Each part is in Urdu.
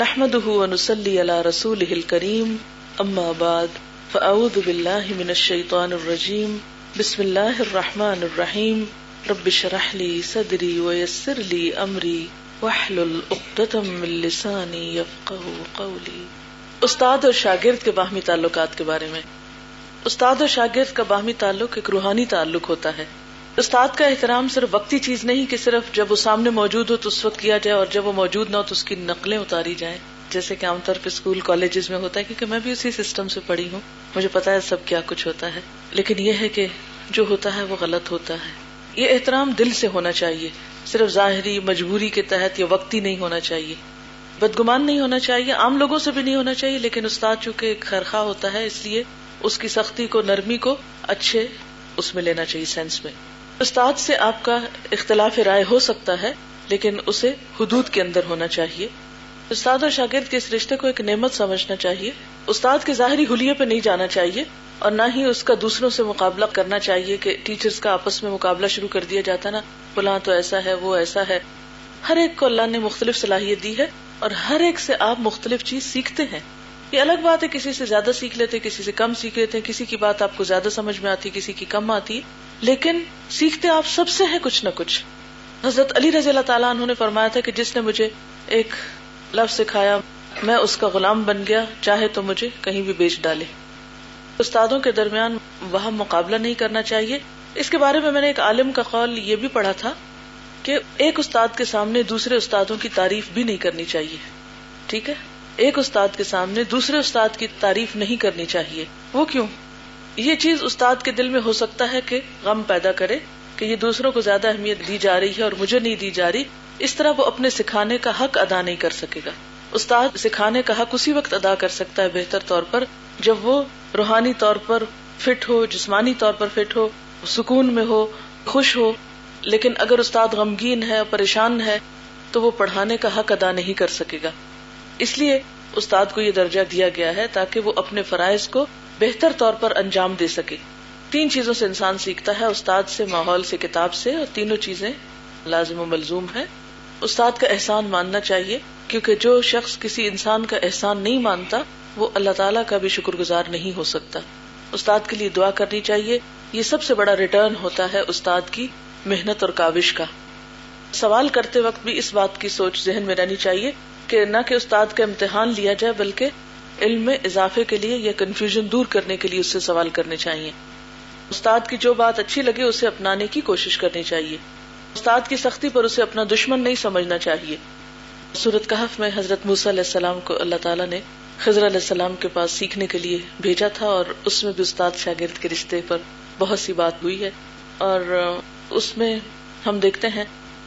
نحمده ونصلي على رسوله الكريم. أما بعد، فأعوذ بالله من الشيطان الرجيم. بسم الله الرحمن الرحيم. رب اشرح لي صدري ويسر لي أمري. واحلل عقدة من لساني يفقه قولي. استاد اور شاگرد کے باہمی تعلقات کے بارے میں. استاد اور شاگرد کا باہمی تعلق ایک روحانی تعلق ہوتا ہے. استاد کا احترام صرف وقتی چیز نہیں کہ صرف جب وہ سامنے موجود ہو تو اس وقت کیا جائے اور جب وہ موجود نہ ہو تو اس کی نقلیں اتاری جائیں۔ جیسے کہ عام طور پہ اسکول، کالجز میں ہوتا ہے کیونکہ میں بھی اسی سسٹم سے پڑھی ہوں۔ مجھے پتا ہے سب کیا کچھ ہوتا ہے۔ لیکن یہ ہے کہ جو ہوتا ہے وہ غلط ہوتا ہے۔ یہ احترام دل سے ہونا چاہیے۔ صرف ظاہری، مجبوری کے تحت یا وقتی نہیں ہونا چاہیے۔ بدگمان نہیں ہونا چاہیے، عام لوگوں سے بھی نہیں ہونا چاہیے، لیکن استاد چونکہ ایک ہوتا ہے، اس لیے اس کی سختی کو، نرمی کو اچھے اس میں لینا چاہیے سینس میں۔ استاد سے آپ کا اختلاف رائے ہو سکتا ہے، لیکن اسے حدود کے اندر ہونا چاہیے۔ استاد اور شاگرد کے اس رشتے کو ایک نعمت سمجھنا چاہیے۔ استاد کے ظاہری حلیے پہ نہیں جانا چاہیے اور نہ ہی اس کا دوسروں سے مقابلہ کرنا چاہیے کہ ٹیچرز کا آپس میں مقابلہ شروع کر دیا جاتا نا، فلاں تو ایسا ہے، وہ ایسا ہے۔ ہر ایک کو اللہ نے مختلف صلاحیت دی ہے اور ہر ایک سے آپ مختلف چیز سیکھتے ہیں۔ یہ الگ بات ہے، کسی سے زیادہ سیکھ لیتے، کسی سے کم سیکھ لیتے، کسی کی بات آپ کو زیادہ سمجھ میں آتی، کسی کی کم آتی۔ لیکن سیکھتے آپ سب سے ہیں کچھ نہ کچھ۔ حضرت علی رضی اللہ تعالیٰ انہوں نے فرمایا تھا کہ جس نے مجھے ایک لفظ سکھایا، میں اس کا غلام بن گیا، چاہے تو مجھے کہیں بھی بیچ ڈالے۔ استادوں کے درمیان وہاں مقابلہ نہیں کرنا چاہیے۔ اس کے بارے میں میں نے ایک عالم کا قول یہ بھی پڑھا تھا کہ ایک استاد کے سامنے دوسرے استادوں کی تعریف بھی نہیں کرنی چاہیے۔ ٹھیک ہے؟ ایک استاد کے سامنے دوسرے استاد کی تعریف نہیں کرنی چاہیے۔ وہ کیوں؟ یہ چیز استاد کے دل میں ہو سکتا ہے کہ غم پیدا کرے کہ یہ دوسروں کو زیادہ اہمیت دی جا رہی ہے اور مجھے نہیں دی جا رہی۔ اس طرح وہ اپنے سکھانے کا حق ادا نہیں کر سکے گا۔ استاد سکھانے کا حق اسی وقت ادا کر سکتا ہے بہتر طور پر جب وہ روحانی طور پر فٹ ہو، جسمانی طور پر فٹ ہو، سکون میں ہو، خوش ہو۔ لیکن اگر استاد غمگین ہے، پریشان ہے، تو وہ پڑھانے کا حق ادا نہیں کر سکے گا۔ اس لیے استاد کو یہ درجہ دیا گیا ہے تاکہ وہ اپنے فرائض کو بہتر طور پر انجام دے سکے۔ تین چیزوں سے انسان سیکھتا ہے، استاد سے، ماحول سے، کتاب سے، اور تینوں چیزیں لازم و ملزوم ہے استاد کا احسان ماننا چاہیے، کیونکہ جو شخص کسی انسان کا احسان نہیں مانتا، وہ اللہ تعالیٰ کا بھی شکر گزار نہیں ہو سکتا۔ استاد کے لیے دعا کرنی چاہیے۔ یہ سب سے بڑا ریٹرن ہوتا ہے استاد کی محنت اور کاوش کا۔ سوال کرتے وقت بھی اس بات کی سوچ ذہن میں رہنی چاہیے کہ نہ کہ استاد کا امتحان لیا جائے، بلکہ علم میں اضافے کے لیے یا کنفیوژن دور کرنے کے لیے اس سے سوال کرنے چاہیے۔ استاد کی جو بات اچھی لگے اسے اپنانے کی کوشش کرنی چاہیے۔ استاد کی سختی پر اسے اپنا دشمن نہیں سمجھنا چاہیے۔ سورت کہف میں حضرت موسی علیہ السلام کو اللہ تعالیٰ نے خضر علیہ السلام کے پاس سیکھنے کے لیے بھیجا تھا اور اس میں بھی استاد شاگرد کے رشتے پر بہت سی بات ہوئی ہے۔ اور اس میں ہم دیکھتے ہیں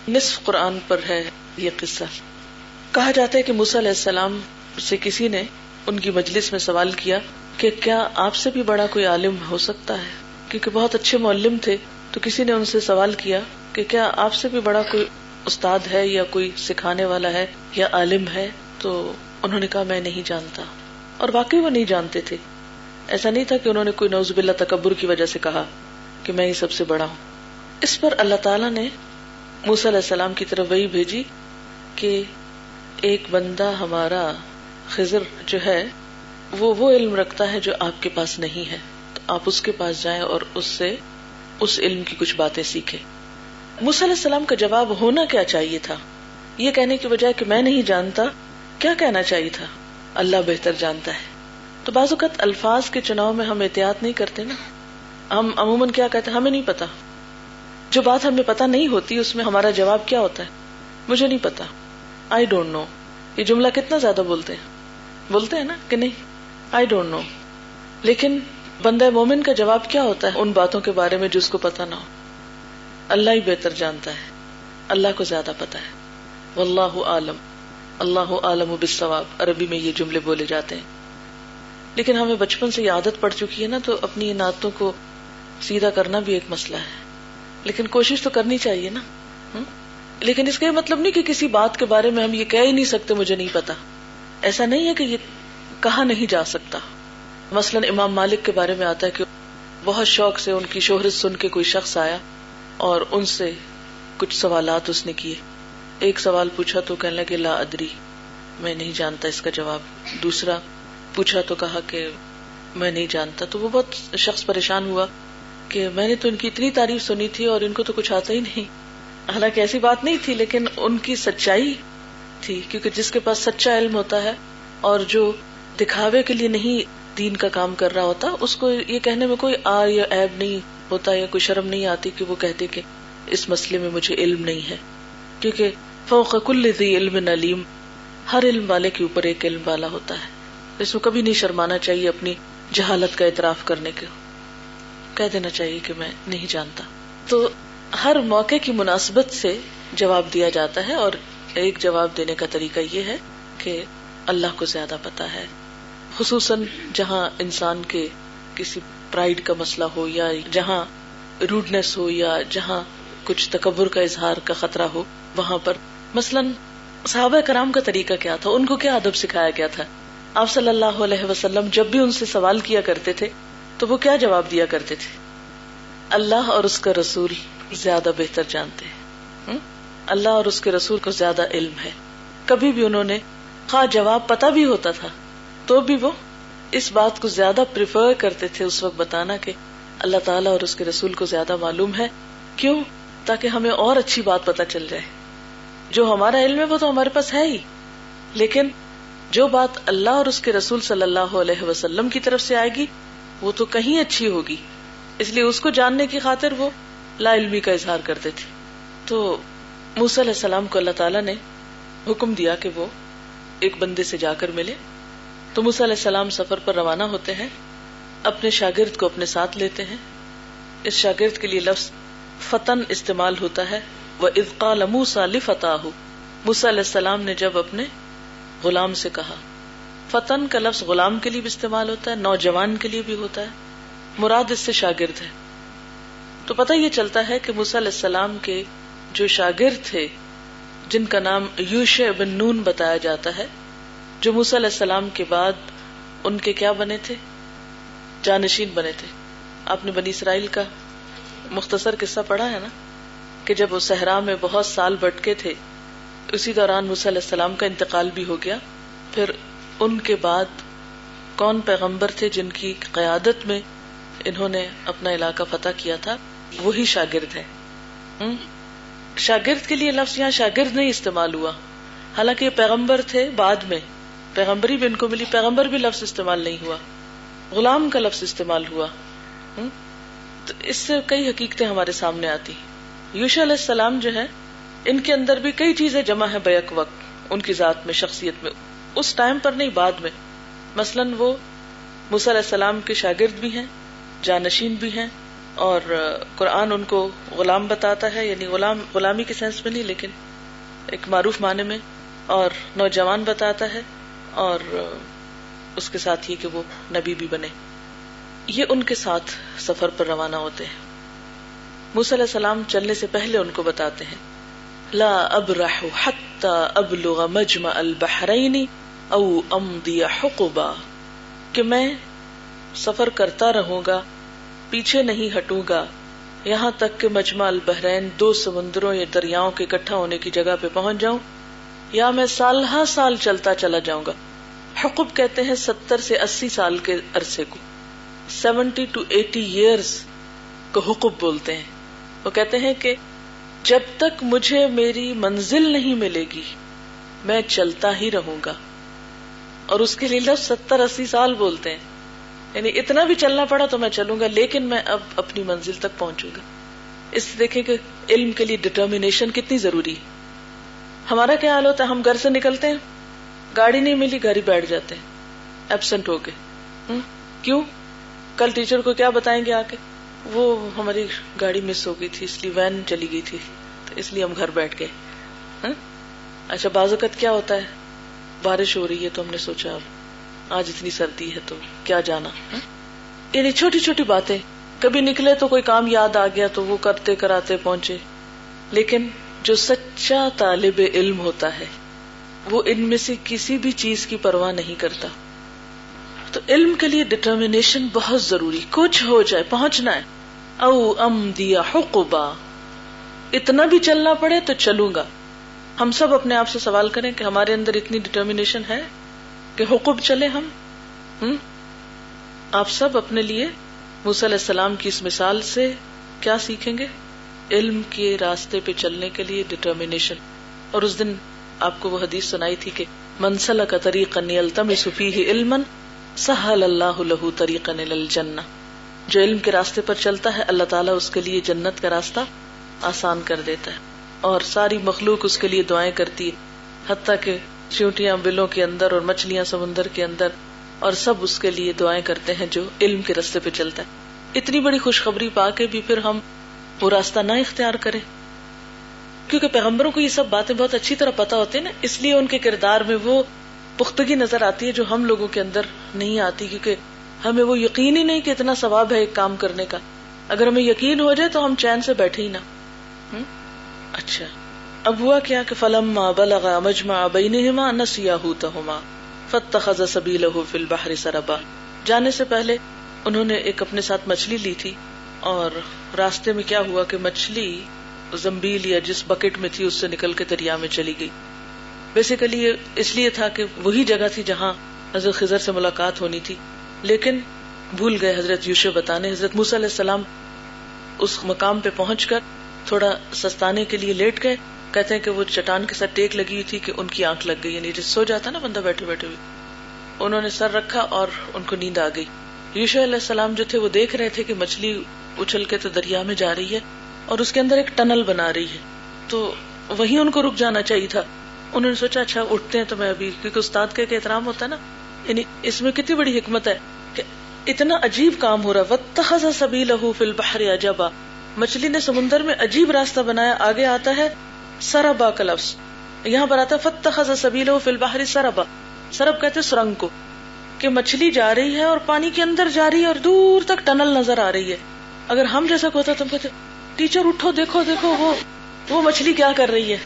نصف قرآن پر ہے یہ قصہ۔ کہا جاتا ہے کہ موسی علیہ السلام سے کسی نے ان کی مجلس میں سوال کیا کہ کیا آپ سے بھی بڑا کوئی عالم ہو سکتا ہے؟ کیونکہ بہت اچھے معلم تھے، تو کسی نے ان سے سوال کیا کہ کیا آپ سے بھی بڑا کوئی استاد ہے یا کوئی سکھانے والا ہے یا عالم ہے؟ تو انہوں نے کہا، میں نہیں جانتا۔ اور واقعی وہ نہیں جانتے تھے۔ ایسا نہیں تھا کہ انہوں نے کوئی نوزب اللہ تکبر کی وجہ سے کہا کہ میں ہی سب سے بڑا ہوں۔ اس پر اللہ تعالیٰ نے موسی علیہ السلام کی طرف وہی بھیجی کہ ایک بندہ ہمارا خضر جو ہے، وہ وہ علم رکھتا ہے جو آپ کے پاس نہیں ہے۔ تو آپ اس کے پاس جائیں اور اس سے اس علم کی کچھ باتیں سیکھیں۔ موسی علیہ السلام کا جواب ہونا کیا چاہیے تھا؟ یہ کہنے کی بجائے کہ میں نہیں جانتا، کیا کہنا چاہیے تھا؟ اللہ بہتر جانتا ہے۔ تو بعض اوقات الفاظ کے چناؤ میں ہم احتیاط نہیں کرتے نا۔ ہم عموماً کیا کہتے ہیں؟ ہمیں نہیں پتا۔ جو بات ہمیں پتا نہیں ہوتی، اس میں ہمارا جواب کیا ہوتا ہے؟ مجھے نہیں پتا۔ آئی ڈونٹ نو یہ جملہ کتنا زیادہ بولتے ہیں؟ بولتے ہیں نا کہ نہیں آئی ڈونٹ نو لیکن بندہ مومن کا جواب کیا ہوتا ہے ان باتوں کے بارے میں جس کو پتا نہ ہو؟ اللہ ہی بہتر جانتا ہے، اللہ کو زیادہ پتا ہے۔ واللہ عالم، اللہ عالم بالصواب عربی میں یہ جملے بولے جاتے ہیں۔ لیکن ہمیں بچپن سے یہ عادت پڑ چکی ہے نا تو اپنی ان عادتوں کو سیدھا کرنا بھی ایک مسئلہ ہے۔ لیکن کوشش تو کرنی چاہیے نا۔ لیکن اس کا یہ مطلب نہیں کہ کسی بات کے بارے میں ہم یہ کہہ ہی نہیں سکتے، مجھے نہیں پتا ایسا نہیں ہے کہ یہ کہا نہیں جا سکتا۔ مثلاً امام مالک کے بارے میں آتا ہے کہ بہت شوق سے ان کی شہرت سن کے کوئی شخص آیا اور ان سے کچھ سوالات اس نے کیے۔ ایک سوال پوچھا تو کہنے لگے، لا ادری، میں نہیں جانتا اس کا جواب۔ دوسرا پوچھا تو کہا کہ میں نہیں جانتا۔ تو وہ بہت شخص پریشان ہوا کہ میں نے تو ان کی اتنی تعریف سنی تھی اور ان کو تو کچھ آتا ہی نہیں۔ حالانکہ ایسی بات نہیں تھی، لیکن ان کی سچائی تھی، کیونکہ جس کے پاس سچا علم ہوتا ہے اور جو دکھاوے کے لیے نہیں دین کا کام کر رہا ہوتا، اس کو یہ کہنے میں کوئی آر یا ایب نہیں ہوتا یا کوئی شرم نہیں آتی کہ وہ کہتے کہ اس مسئلے میں مجھے علم نہیں ہے۔ کیونکہ فوق کل ذی علم نلیم ہر علم والے کے اوپر ایک علم والا ہوتا ہے۔ اس میں کبھی نہیں شرمانا چاہیے اپنی جہالت کا اعتراف کرنے کے۔ کہہ دینا چاہیے کہ میں نہیں جانتا۔ تو ہر موقع کی مناسبت سے جواب دیا جاتا ہے اور ایک جواب دینے کا طریقہ یہ ہے کہ اللہ کو زیادہ پتا ہے۔ خصوصاً جہاں انسان کے کسی پرائڈ کا مسئلہ ہو یا جہاں روڈنس ہو یا جہاں کچھ تکبر کا اظہار کا خطرہ ہو، وہاں پر مثلاً صحابہ کرام کا طریقہ کیا تھا، ان کو کیا ادب سکھایا گیا تھا؟ آپ صلی اللہ علیہ وسلم جب بھی ان سے سوال کیا کرتے تھے تو وہ کیا جواب دیا کرتے تھے؟ اللہ اور اس کا رسول زیادہ بہتر جانتے ہیں۔ اللہ اور اس کے رسول کو زیادہ علم ہے۔ کبھی بھی انہوں نے خواہ جواب پتا بھی ہوتا تھا، تو بھی وہ اس بات کو زیادہ پریفر کرتے تھے اس وقت بتانا کہ اللہ تعالیٰ اور اس کے رسول کو زیادہ معلوم ہے۔ کیوں؟ تاکہ ہمیں اور اچھی بات پتا چل جائے۔ جو ہمارا علم ہے وہ تو ہمارے پاس ہے ہی۔ لیکن جو بات اللہ اور اس کے رسول صلی اللہ علیہ وسلم کی طرف سے آئے گی، وہ تو کہیں اچھی ہوگی۔ اس لیے اس کو جاننے کی خاطر وہ لا علمی کا اظہار کرتے تھے۔ تو موسی علیہ السلام کو اللہ تعالیٰ نے حکم دیا کہ وہ ایک بندے سے جا کر ملے۔ تو موسی علیہ السلام سفر پر روانہ ہوتے ہیں، اپنے شاگرد کو اپنے ساتھ لیتے ہیں۔ اس شاگرد کے لیے لفظ فتن استعمال ہوتا ہے۔ وہ افقا لموسا لفتح موسی علیہ السلام نے جب اپنے غلام سے کہا، فتن کا لفظ غلام کے لیے بھی استعمال ہوتا ہے، نوجوان کے لیے بھی ہوتا ہے۔ مراد اس سے شاگرد ہے۔ تو پتہ یہ چلتا ہے کہ موسی علیہ السلام کے جو شاگرد تھے، جن کا نام یوش بن نون بتایا جاتا ہے، جو موسی علیہ السلام کے بعد ان کے کیا بنے تھے؟ جانشین بنے تھے۔ آپ نے بنی اسرائیل کا مختصر قصہ پڑھا ہے نا؟ کہ جب وہ صحرا میں بہت سال بٹکے تھے، اسی دوران موسی علیہ السلام کا انتقال بھی ہو گیا۔ پھر ان کے بعد کون پیغمبر تھے جن کی قیادت میں انہوں نے اپنا علاقہ فتح کیا تھا؟ وہی شاگرد ہے شاگرد کے لیے لفظ یہاں شاگرد نہیں استعمال ہوا۔ حالانکہ یہ پیغمبر تھے بعد میں۔ پیغمبری بھی ان کو ملی، پیغمبر بھی لفظ استعمال نہیں ہوا۔ غلام کا لفظ استعمال ہوا۔ تو اس سے کئی حقیقتیں ہمارے سامنے آتی۔ یوش علیہ السلام جو ہے، ان کے اندر بھی کئی چیزیں جمع ہے بیک وقت، ان کی ذات میں، شخصیت میں۔ اس ٹائم پر نہیں، بعد میں۔ مثلاً وہ علیہ السلام کے شاگرد بھی ہیں، جانشین بھی ہیں۔ اور قرآن ان کو غلام بتاتا ہے یعنی غلام، غلامی کے سینس میں نہیں، لیکن ایک معروف معنی میں اور نوجوان بتاتا ہے اور اس کے ساتھ یہ کہ وہ نبی بھی بنے۔ یہ ان کے ساتھ سفر پر روانہ ہوتے ہیں۔ علیہ السلام چلنے سے پہلے ان کو بتاتے ہیں، لا ابرح حتى ابلغ مجمع البحرین او امضی حقبا، کہ میں سفر کرتا رہوں گا پیچھے نہیں ہٹوں گا۔ یہاں تک کہ مجمع البحرین دو سمندروں یا دریاؤں کے اکٹھا ہونے کی جگہ پہ پہنچ جاؤں، یا میں سال ہر سال چلتا چلا جاؤں گا۔ حقب کہتے ہیں ستر سے اسی سال کے عرصے کو۔ سیونٹی ٹو ایٹی ایئرس کو حقب بولتے ہیں۔ وہ کہتے ہیں کہ جب تک مجھے میری منزل نہیں ملے گی، میں چلتا ہی رہوں گا۔ اور اس کے لیے لفظ ستر اسی سال بولتے ہیں۔ یعنی اتنا بھی چلنا پڑا تو میں چلوں گا، لیکن میں اب اپنی منزل تک پہنچوں گا۔ اس سے دیکھیں کہ علم کے لیے ڈٹرمینیشن کتنی ضروری ہے۔ ہمارا کیا حال ہوتا ہے؟ ہم گھر سے نکلتے ہیں، گاڑی نہیں ملی گاڑی بیٹھ جاتے ہیں۔ ایبسنٹ ہو گئے کیوں؟ کل ٹیچر کو کیا بتائیں گے آ کے وہ ہماری گاڑی مس ہو گئی تھی، اس لیے وین چلی گئی تھی۔ تو اس لیے ہم گھر بیٹھ گئے۔ اچھا بازوقت کیا ہوتا ہے؟ بارش ہو رہی ہے تو ہم نے سوچا اب آج اتنی سردی ہے تو کیا جانا ہاں؟ یعنی چھوٹی چھوٹی باتیں۔ کبھی نکلے تو کوئی کام یاد آ گیا تو وہ کرتے کراتے پہنچے۔ لیکن جو سچا طالب علم ہوتا ہے، وہ ان میں سے کسی بھی چیز کی پرواہ نہیں کرتا۔ تو علم کے لیے ڈٹرمینیشن بہت ضروری، کچھ ہو جائے، پہنچنا ہے۔ او ام دیا حقبا، اتنا بھی چلنا پڑے تو چلوں گا۔ ہم سب اپنے آپ سے سوال کریں کہ ہمارے اندر اتنی ڈٹرمینیشن ہے؟ کہ حقوب چلے ہم؟ ہم؟ آپ سب اپنے لیے موسی علیہ السلام کی اس مثال سے کیا سیکھیں گے؟ علم کے راستے پہ چلنے کے لیے ڈٹرمینیشن اور اس دن آپ کو وہ حدیث سنائی تھی کہ منسل کا طریقہ التم صفی علم سہل اللہ لہو طریقہ الجنہ. جو علم کے راستے پر چلتا ہے، اللہ تعالیٰ اس کے لیے جنت کا راستہ آسان کر دیتا ہے اور ساری مخلوق اس کے لیے دعائیں کرتی ہے، حتیٰ کہ چونٹیاں بلوں کے اندر اور مچھلیاں سمندر کے اندر، اور سب اس کے لیے دعائیں کرتے ہیں جو علم کے راستے پہ چلتا ہے۔ اتنی بڑی خوشخبری پا کے بھی پھر ہم وہ راستہ نہ اختیار کریں۔ کیونکہ پیغمبروں کو یہ سب باتیں بہت اچھی طرح پتا ہوتی ہیں نا، اس لیے ان کے کردار میں وہ پختگی نظر آتی ہے جو ہم لوگوں کے اندر نہیں آتی، کیونکہ ہمیں وہ یقین ہی نہیں کہ اتنا ثواب ہے ایک کام کرنے کا۔ اگر ہمیں یقین ہو جائے تو ہم چین سے بیٹھے ہی نا اچھا۔ اب ہوا کیا کہ فلم بلغا مجمع بینہما نسیاہوتہما فتخذ سبیلہ فی البحر سربا۔ جانے سے پہلے انہوں نے ایک اپنے ساتھ مچھلی لی تھی اور راستے میں کیا ہوا کہ مچھلی زمبیل یا جس بکٹ میں تھی اس سے نکل کے دریا میں چلی گئی۔ بیسیکلی اس لیے تھا کہ وہی جگہ تھی جہاں حضرت خزر سے ملاقات ہونی تھی۔ لیکن بھول گئے حضرت یوش بتانے، حضرت موس علیہ السلام اس مقام پہ پہنچ کر تھوڑا سستانے کے لیے لیٹ گئے۔ کہتے ہیں کہ وہ چٹان کے ساتھ ٹیک لگی ہوئی تھی کہ ان کی آنکھ لگ گئی یعنی سو جاتا نا بندہ بیٹھے بیٹھے ہوئے۔ انہوں نے سر رکھا اور ان کو نیند آ گئی۔ یوش علیہ السلام جو تھے وہ دیکھ رہے تھے کہ مچھلی اچھل کے تو دریا میں جا رہی ہے اور اس کے اندر ایک ٹنل بنا رہی ہے۔ تو وہی ان کو رک جانا چاہیے تھا۔ انہوں نے سوچا اچھا اٹھتے ہیں تو میں ابھی، کیونکہ استاد کے احترام ہوتا ہے نا۔ یعنی اس میں کتنی بڑی حکمت ہے کہ اتنا عجیب کام ہو رہا۔ وتخذ سبیلہ فی البحر عجبا۔ مچھلی نے سمندر میں عجیب راستہ بنایا، آگے آتا ہے سربا کا لفظ۔ یہاں پر آتا ہے فتخذ سبیلہ فی البحر سربا۔ سرب کہتے سرنگ کو۔ کہ مچھلی جا رہی ہے اور پانی کے اندر جا رہی ہے اور دور تک ٹنل نظر آ رہی ہے۔ اگر ہم جیسا ہوتا تم کہتے ٹیچر، اٹھو، دیکھو دیکھو، وہ وہ مچھلی کیا کر رہی ہے؟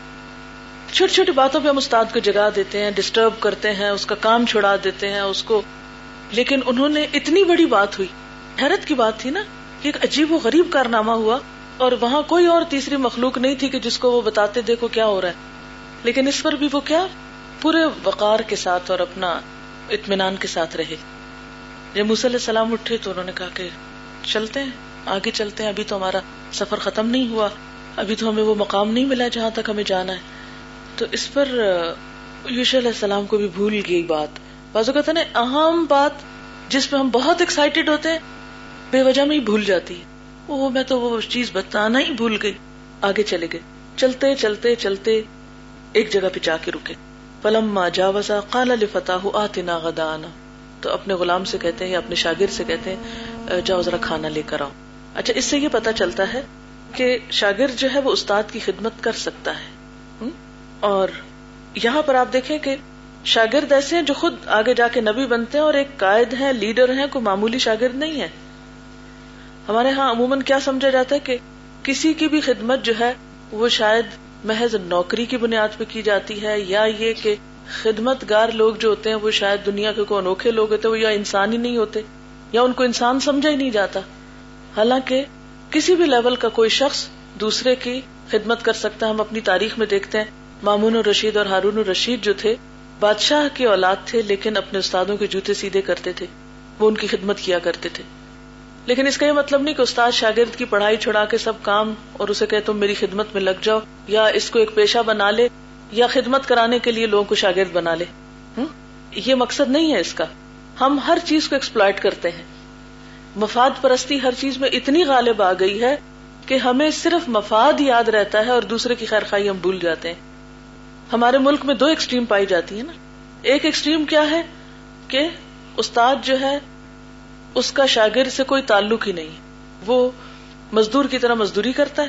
چھوٹی چھوٹی باتوں پہ ہم استاد کو جگا دیتے ہیں ڈسٹرب کرتے ہیں، اس کا کام چھڑا دیتے ہیں، اس کو۔ لیکن انہوں نے اتنی بڑی بات ہوئی، حیرت کی بات تھی نا کہ ایک عجیب و غریب کارنامہ ہوا۔ اور وہاں کوئی اور تیسری مخلوق نہیں تھی کہ جس کو وہ بتاتے دیکھو کیا ہو رہا ہے۔ لیکن اس پر بھی وہ کیا؟ پورے وقار کے ساتھ اور اپنا اطمینان کے ساتھ رہے۔ جب علیہ السلام اٹھے تو انہوں نے کہا کہ چلتے ہیں، آگے چلتے ہیں، ابھی تو ہمارا سفر ختم نہیں ہوا۔ ابھی تو ہمیں وہ مقام نہیں ملا جہاں تک ہمیں جانا ہے۔ تو اس پر یوش علیہ السلام کو بھی بھول گئی بات۔ بازو کہتے نا، اہم بات جس پہ ہم بہت ایکسائٹیڈ ہوتے ہیں، بے وجہ میں ہی بھول جاتی ہے وہ میں تو وہ چیز بتانا ہی بھول گئی۔ آگے چلے گئے۔ چلتے چلتے چلتے ایک جگہ پہ جا کے رکے۔ پلم جاوزا کالا لفتح آتنا غدانا۔ تو اپنے غلام سے کہتے ہیں یا اپنے شاگرد سے کہتے ہیں جاؤ ذرا کھانا لے کر آؤ۔ اچھا اس سے یہ پتا چلتا ہے کہ شاگرد جو ہے وہ استاد کی خدمت کر سکتا ہے۔ اور یہاں پر آپ دیکھیں کہ شاگرد ایسے ہیں جو خود آگے جا کے نبی بنتے ہیں اور ایک قائد ہیں، لیڈر ہیں، کوئی معمولی شاگرد نہیں ہے۔ ہمارے ہاں عموماً کیا سمجھا جاتا ہے کہ کسی کی بھی خدمت جو ہے وہ شاید محض نوکری کی بنیاد پہ کی جاتی ہے، یا یہ کہ خدمت گار لوگ جو ہوتے ہیں وہ شاید دنیا کے کوئی انوکھے لوگ ہوتے وہ یا انسان ہی نہیں ہوتے، یا ان کو انسان سمجھا ہی نہیں جاتا۔ حالانکہ کسی بھی لیول کا کوئی شخص دوسرے کی خدمت کر سکتا ہے۔ ہم اپنی تاریخ میں دیکھتے ہیں، مامون الرشید اور ہارون الرشید جو تھے، بادشاہ کی اولاد تھے، لیکن اپنے استادوں کے جوتے سیدھے کرتے تھے، وہ ان کی خدمت کیا کرتے تھے۔ لیکن اس کا یہ مطلب نہیں کہ استاد شاگرد کی پڑھائی چھڑا کے سب کام اور اسے کہ تم میری خدمت میں لگ جاؤ، یا اس کو ایک پیشہ بنا لے، یا خدمت کرانے کے لیے لوگوں کو شاگرد بنا لے۔ یہ مقصد نہیں ہے اس کا۔ ہم ہر چیز کو ایکسپلائٹ کرتے ہیں۔ مفاد پرستی ہر چیز میں اتنی غالب آ گئی ہے کہ ہمیں صرف مفاد یاد رہتا ہے اور دوسرے کی خیر خائی ہم بھول جاتے ہیں۔ ہمارے ملک میں دو ایکسٹریم پائی جاتی ہے نا۔ ایک ایکسٹریم کیا ہے کہ استاد جو ہے اس کا شاگرد سے کوئی تعلق ہی نہیں۔ وہ مزدور کی طرح مزدوری کرتا ہے،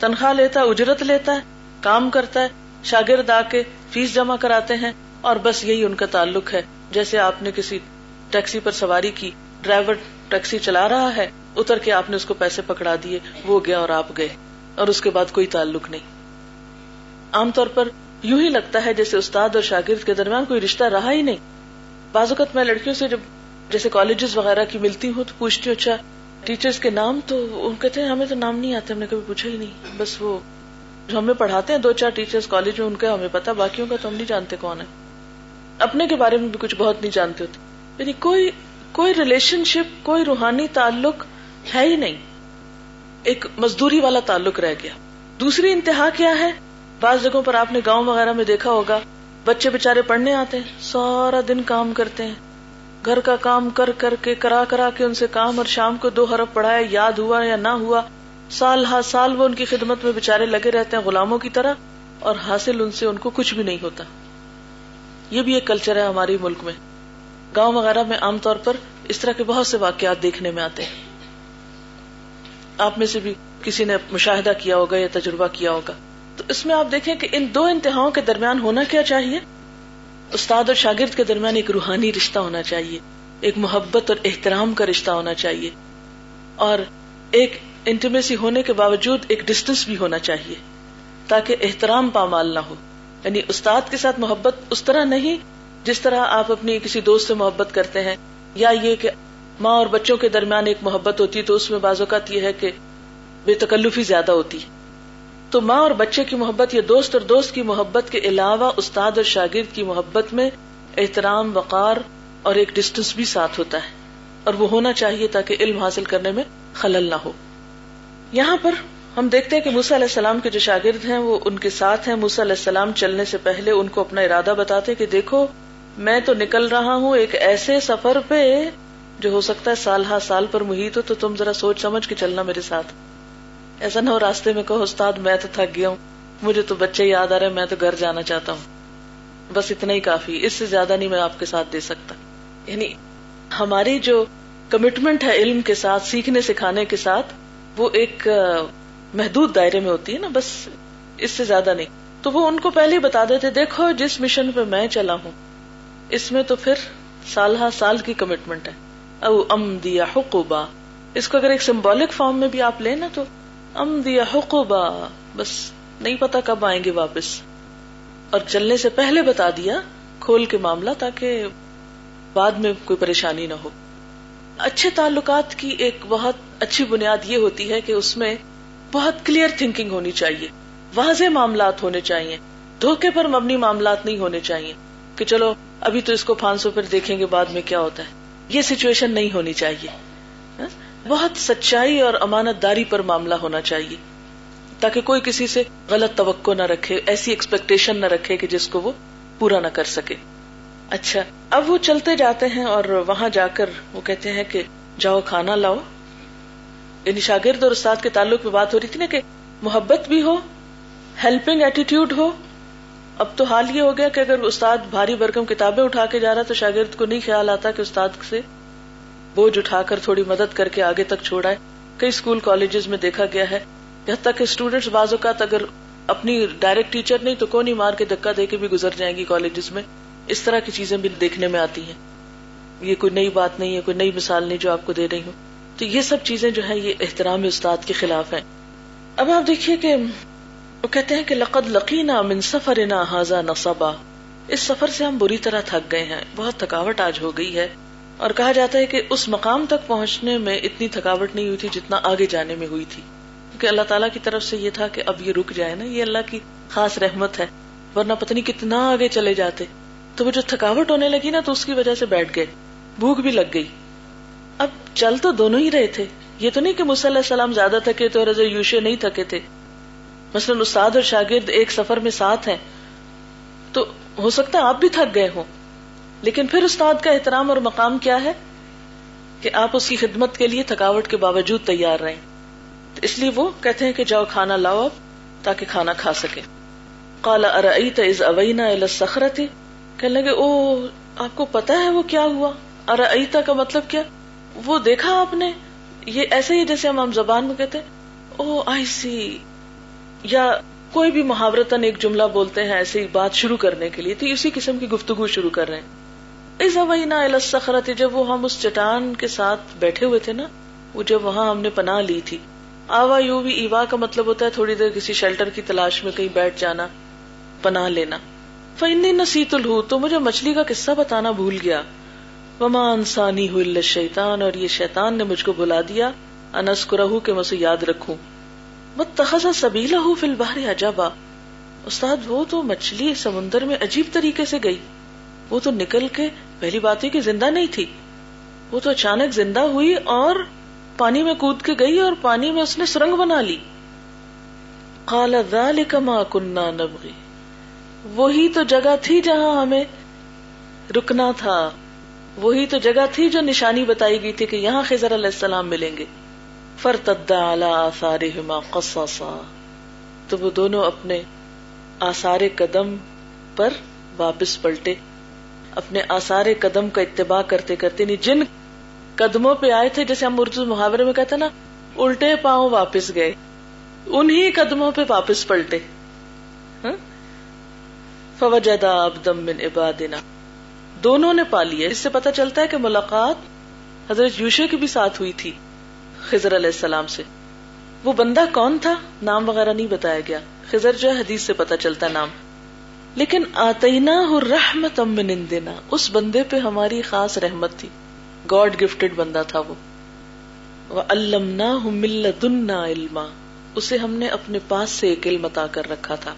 تنخواہ لیتا ہے، اجرت لیتا ہے، کام کرتا ہے، شاگرد آ کے فیس جمع کراتے ہیں اور بس یہی ان کا تعلق ہے۔ جیسے آپ نے کسی ٹیکسی پر سواری کی، ڈرائیور ٹیکسی چلا رہا ہے، اتر کے آپ نے اس کو پیسے پکڑا دیے، وہ گیا اور آپ گئے، اور اس کے بعد کوئی تعلق نہیں۔ عام طور پر یوں ہی لگتا ہے جیسے استاد اور شاگرد کے درمیان کوئی رشتہ رہا ہی نہیں۔ بعض اوقات میں لڑکیوں سے جب جیسے کالجز وغیرہ کی ملتی ہوں تو پوچھتی ہوں اچھا ٹیچرز کے نام تو ان کہتے ہیں، ہمیں تو نام نہیں آتے، ہم نے کبھی پوچھا ہی نہیں۔ بس وہ جو ہمیں پڑھاتے ہیں، دو چار ٹیچرز کالج میں، ان کا ہمیں پتا باقیوں کا تو ہم نہیں جانتے کون ہے۔ اپنے کے بارے میں بھی کچھ بہت نہیں جانتے ہوتے۔ یعنی کوئی کوئی ریلیشن شپ کوئی روحانی تعلق ہے ہی نہیں۔ ایک مزدوری والا تعلق رہ گیا۔ دوسری انتہا کیا ہے؟ بعض جگہوں پر آپ نے گاؤں وغیرہ میں دیکھا ہوگا، بچے بےچارے پڑھنے آتے ہیں، سارا دن کام کرتے ہیں۔ گھر کا کام کر کر کے کرا کرا کے ان سے کام اور شام کو دو حرف پڑھایا، یاد ہوا یا نہ ہوا، سال ہر سال وہ ان کی خدمت میں بےچارے لگے رہتے ہیں غلاموں کی طرح اور حاصل ان سے ان کو کچھ بھی نہیں ہوتا۔ یہ بھی ایک کلچر ہے ہمارے ملک میں۔ گاؤں وغیرہ میں عام طور پر اس طرح کے بہت سے واقعات دیکھنے میں آتے ہیں۔ آپ میں سے بھی کسی نے مشاہدہ کیا ہوگا یا تجربہ کیا ہوگا۔ تو اس میں آپ دیکھیں کہ ان دو انتہاؤں کے درمیان ہونا کیا چاہیے؟ استاد اور شاگرد کے درمیان ایک روحانی رشتہ ہونا چاہیے، ایک محبت اور احترام کا رشتہ ہونا چاہیے، اور ایک انٹیمیسی ہونے کے باوجود ایک ڈسٹینس بھی ہونا چاہیے، تاکہ احترام پامال نہ ہو۔ یعنی استاد کے ساتھ محبت اس طرح نہیں جس طرح آپ اپنی کسی دوست سے محبت کرتے ہیں، یا یہ کہ ماں اور بچوں کے درمیان ایک محبت ہوتی ہے تو اس میں بعض اوقات یہ ہے کہ بے تکلفی زیادہ ہوتی۔ تو ماں اور بچے کی محبت یا دوست اور دوست کی محبت کے علاوہ استاد اور شاگرد کی محبت میں احترام، وقار اور ایک ڈسٹینس بھی ساتھ ہوتا ہے اور وہ ہونا چاہیے تاکہ علم حاصل کرنے میں خلل نہ ہو۔ یہاں پر ہم دیکھتے ہیں کہ موسا علیہ السلام کے جو شاگرد ہیں وہ ان کے ساتھ ہیں۔ موسا علیہ السلام چلنے سے پہلے ان کو اپنا ارادہ بتاتے کہ دیکھو، میں تو نکل رہا ہوں ایک ایسے سفر پہ جو ہو سکتا ہے سال ہا سال پر محیط ہو، تو تم ذرا سوچ سمجھ کے چلنا میرے ساتھ۔ ایسا نہ ہو راستے میں کہو، استاد، میں تو تھک گیا ہوں۔ مجھے تو بچے یاد آ رہے میں تو گھر جانا چاہتا ہوں۔ بس اتنا ہی کافی، اس سے زیادہ نہیں میں آپ کے ساتھ دے سکتا۔ یعنی ہماری جو کمٹمنٹ ہے علم کے ساتھ، سیکھنے، سکھانے کے ساتھ، وہ ایک محدود دائرے میں ہوتی ہے نا، بس اس سے زیادہ نہیں۔ تو وہ ان کو پہلے ہی بتا دیتے، دیکھو، جس مشن پہ میں چلا ہوں، اس میں تو پھر سال ہا سال کی کمٹمنٹ ہے۔ او ام دیا حقوبا۔ اس کو اگر ایک سمبولک فارم میں بھی آپ لیں نا تو ام دیا حقوبا بس نہیں پتا کب آئیں گے واپس۔ اور چلنے سے پہلے بتا دیا کھول کے معاملہ تاکہ بعد میں کوئی پریشانی نہ ہو۔ اچھے تعلقات کی ایک بہت اچھی بنیاد یہ ہوتی ہے کہ اس میں بہت کلیئر تھنکنگ ہونی چاہیے۔ واضح معاملات ہونے چاہیے۔ دھوکے پر مبنی معاملات نہیں ہونے چاہیے۔ کہ چلو، ابھی تو اس کو پانچ پھر دیکھیں گے بعد میں کیا ہوتا ہے۔ یہ سچویشن نہیں ہونی چاہیے۔ بہت سچائی اور امانت داری پر معاملہ ہونا چاہیے، تاکہ کوئی کسی سے غلط توقع نہ رکھے، ایسی ایکسپیکٹیشن نہ رکھے کہ جس کو وہ پورا نہ کر سکے۔ اچھا اب وہ چلتے جاتے ہیں اور وہاں جا کر وہ کہتے ہیں کہ جاؤ کھانا لاؤ۔ یعنی شاگرد اور استاد کے تعلق میں بات ہو رہی تھی نا کہ محبت بھی ہو ہیلپنگ ایٹیٹیوڈ ہو۔ اب تو حال یہ ہو گیا کہ اگر استاد بھاری برکم کتابیں اٹھا کے جا رہا تو شاگرد کو نہیں خیال آتا کہ استاد سے بوجھ اٹھا کر تھوڑی مدد کر کے آگے تک چھوڑا ہے۔ کئی اسکول کالجز میں دیکھا گیا ہے۔ یہاں تک کہ اسٹوڈینٹس بعض اوقات اگر اپنی ڈائریکٹ ٹیچر نہیں تو کون ہی مار کے دکا دے کے بھی گزر جائیں گی کالجز میں۔ اس طرح کی چیزیں بھی دیکھنے میں آتی ہیں۔ یہ کوئی نئی بات نہیں ہے، کوئی نئی مثال نہیں جو آپ کو دے رہی ہوں۔ تو یہ سب چیزیں جو ہے یہ احترام استاد کے خلاف ہیں۔ اب آپ دیکھیے کہ وہ کہتے ہیں کہ لقد لقینا من سفرنا هذا نصبا۔ اس سفر سے ہم بری طرح تھک گئے ہیں۔ بہت تھکاوٹ آج ہو گئی ہے۔ اور کہا جاتا ہے کہ اس مقام تک پہنچنے میں اتنی تھکاوٹ نہیں ہوئی تھی جتنا آگے جانے میں ہوئی تھی۔ کیونکہ اللہ تعالیٰ کی طرف سے یہ تھا کہ اب یہ رک جائے نا، یہ اللہ کی خاص رحمت ہے، ورنہ پتہ نہیں کتنا آگے چلے جاتے۔ تو وہ جو تھکاوٹ ہونے لگی نا، تو اس کی وجہ سے بیٹھ گئے، بھوک بھی لگ گئی۔ اب چل تو دونوں ہی رہے تھے۔ یہ تو نہیں کہ مصلی علیہ السلام زیادہ تھکے تھے اور یوشے نہیں تھکے تھے۔ مثلاً استاد اور شاگرد ایک سفر میں ساتھ ہیں۔ تو ہو سکتا ہے آپ بھی تھک گئے ہوں۔ لیکن پھر استاد کا احترام اور مقام کیا ہے؟ کہ آپ اس کی خدمت کے لیے تھکاوٹ کے باوجود تیار رہیں۔ تو اس لیے وہ کہتے ہیں کہ جاؤ کھانا لاؤ اب، تاکہ کھانا کھا سکے۔ کالا ارعیت از اوینا سخرتی کہنے لگے او آپ کو پتا ہے وہ کیا ہوا؟ ارعیتا کا مطلب کیا؟ وہ دیکھا آپ نے؟ یہ ایسے ہی جیسے ہم زبان میں کہتے او آئی سی۔ یا کوئی بھی محاورتن ایک جملہ بولتے ہیں ایسی بات شروع کرنے کے لیے، تو اسی قسم کی گفتگو شروع کر رہے ہیں۔ السخرت جب وہ ہم اس چٹان کے ساتھ بیٹھے ہوئے تھے نا، وہ جب وہاں ہم نے پناہ لی تھی۔ آوا یو بھی ایوا کا مطلب ہوتا ہے تھوڑی دیر کسی شیلٹر کی تلاش میں کہیں بیٹھ جانا، پناہ لینا۔ فنی نسیت الح تو مجھے مچھلی کا قصہ بتانا بھول گیا۔ وما انسانی ہوئی شیطان اور یہ شیطان نے مجھ کو بلا دیا۔ انس کو رہو کہ میں اسے یاد رکھوں۔ متخذ سبیلا ہو فل باہر عجبا۔ استاد، وہ تو مچھلی سمندر میں عجیب طریقے سے گئی۔ وہ تو نکل کے پہلی بات ہے کہ زندہ نہیں تھی۔ وہ تو اچانک زندہ ہوئی اور پانی میں کود کے گئی اور پانی میں اس نے سرنگ بنا لی۔ قال ذلك ما كنا نبغي وہی تو جگہ تھی جہاں ہمیں رکنا تھا۔ وہی تو جگہ تھی جو نشانی بتائی گئی تھی کہ یہاں خضر علیہ السلام ملیں گے۔ فرتد على آثارهما قصصا۔ تو وہ دونوں اپنے آثار قدم پر واپس پلٹے۔ اپنے آثار قدم کا اتباع کرتے کرتے نہیں جن قدموں پہ آئے تھے، جیسے ہم اردو محاورے میں کہتے نا، الٹے پاؤں واپس گئے، انہی قدموں پہ واپس پلٹے۔ ہاں؟ فوجدا عبدم من عبادنا۔ دونوں نے پا لیا اس سے پتا چلتا ہے کہ ملاقات حضرت یوشے کی بھی ساتھ ہوئی تھی، خضر علیہ السلام سے۔ وہ بندہ کون تھا؟ نام وغیرہ نہیں بتایا گیا۔ خضر جو ہے، حدیث سے پتا چلتا نام۔ لیکن آتینا رحمت من اندنا، اس بندے پہ ہماری خاص رحمت تھی۔ گاڈ گفٹڈ بندہ تھا وہ۔ وَعَلَّمْنَاهُ مِن لَدُنَّا عِلْمًا، اسے ہم نے اپنے پاس سے ایک علم عطا کر رکھا تھا۔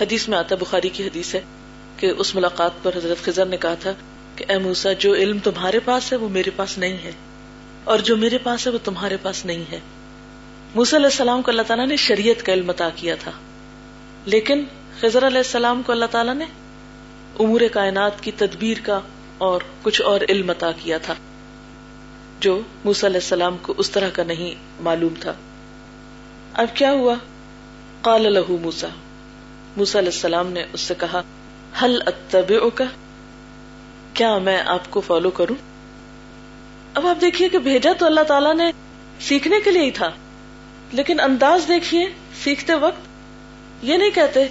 حدیث میں آتا بخاری کی حدیث ہے کہ اس ملاقات پر حضرت خزر نے کہا تھا کہ، اے موسا جو علم تمہارے پاس ہے، وہ میرے پاس نہیں ہے۔ اور جو میرے پاس ہے، وہ تمہارے پاس نہیں ہے۔ موسا علیہ السلام کو اللہ تعالیٰ نے شریعت کا علم عطا کیا تھا۔ لیکن خزر علیہ السلام کو اللہ تعالیٰ نے امور کائنات کی تدبیر کا اور کچھ اور علم عطا کیا تھا، جو موسا علیہ السلام کو اس طرح کا نہیں معلوم تھا۔ اب کیا ہوا؟ قال لہو موسا موسا علیہ السلام نے اس سے کہا حل اتبعک؟ کیا میں آپ کو فالو کروں؟ اب آپ دیکھیے کہ بھیجا تو اللہ تعالیٰ نے سیکھنے کے لیے ہی تھا، لیکن انداز دیکھیے، سیکھتے وقت یہ نہیں کہتے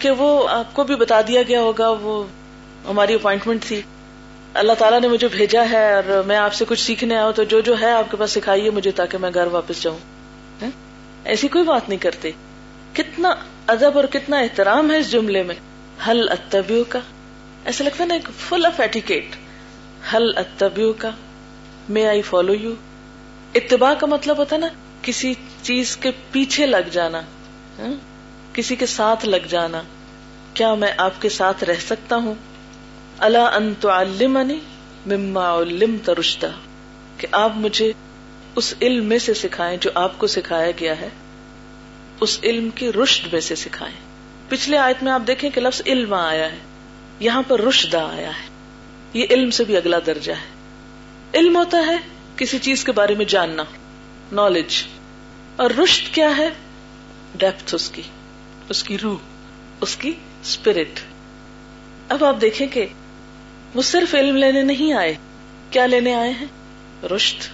کہ وہ آپ کو بھی بتا دیا گیا ہوگا، وہ ہماری اپوائنٹمنٹ تھی۔ اللہ تعالیٰ نے مجھے بھیجا ہے اور میں آپ سے کچھ سیکھنے آؤ تو جو جو ہے آپ کے پاس سکھائیے مجھے تاکہ میں گھر واپس جاؤں۔ ہاں؟ ایسی کوئی بات نہیں کرتے۔ کتنا ادب اور کتنا احترام ہے اس جملے میں۔ حل اتبیو کا ایسا لگتا ہے نا ایک فل آف ایٹیکیٹ حل اتبیو کا مے آئی فالو یو اتباع کا مطلب ہوتا ہے نا کسی چیز کے پیچھے لگ جانا۔ ہاں؟ کسی کے ساتھ لگ جانا، کیا میں آپ کے ساتھ رہ سکتا ہوں؟ اللہ انت علمنی مما علم ترشدہ کہ آپ مجھے اس علم میں سے سکھائیں جو آپ کو سکھایا گیا ہے، اس علم کی رشد میں سے سکھائیں۔ پچھلے آیت میں آپ دیکھیں کہ لفظ علم آیا ہے، یہاں پر رشدہ آیا ہے۔ یہ علم سے بھی اگلا درجہ ہے۔ علم ہوتا ہے کسی چیز کے بارے میں جاننا نالج اور رشد کیا ہے؟ ڈیپتھ اس کی۔ اس کی روح، اس کی اسپرٹ اب آپ دیکھیں کہ وہ صرف علم لینے نہیں آئے۔ کیا لینے آئے ہیں؟ رشد۔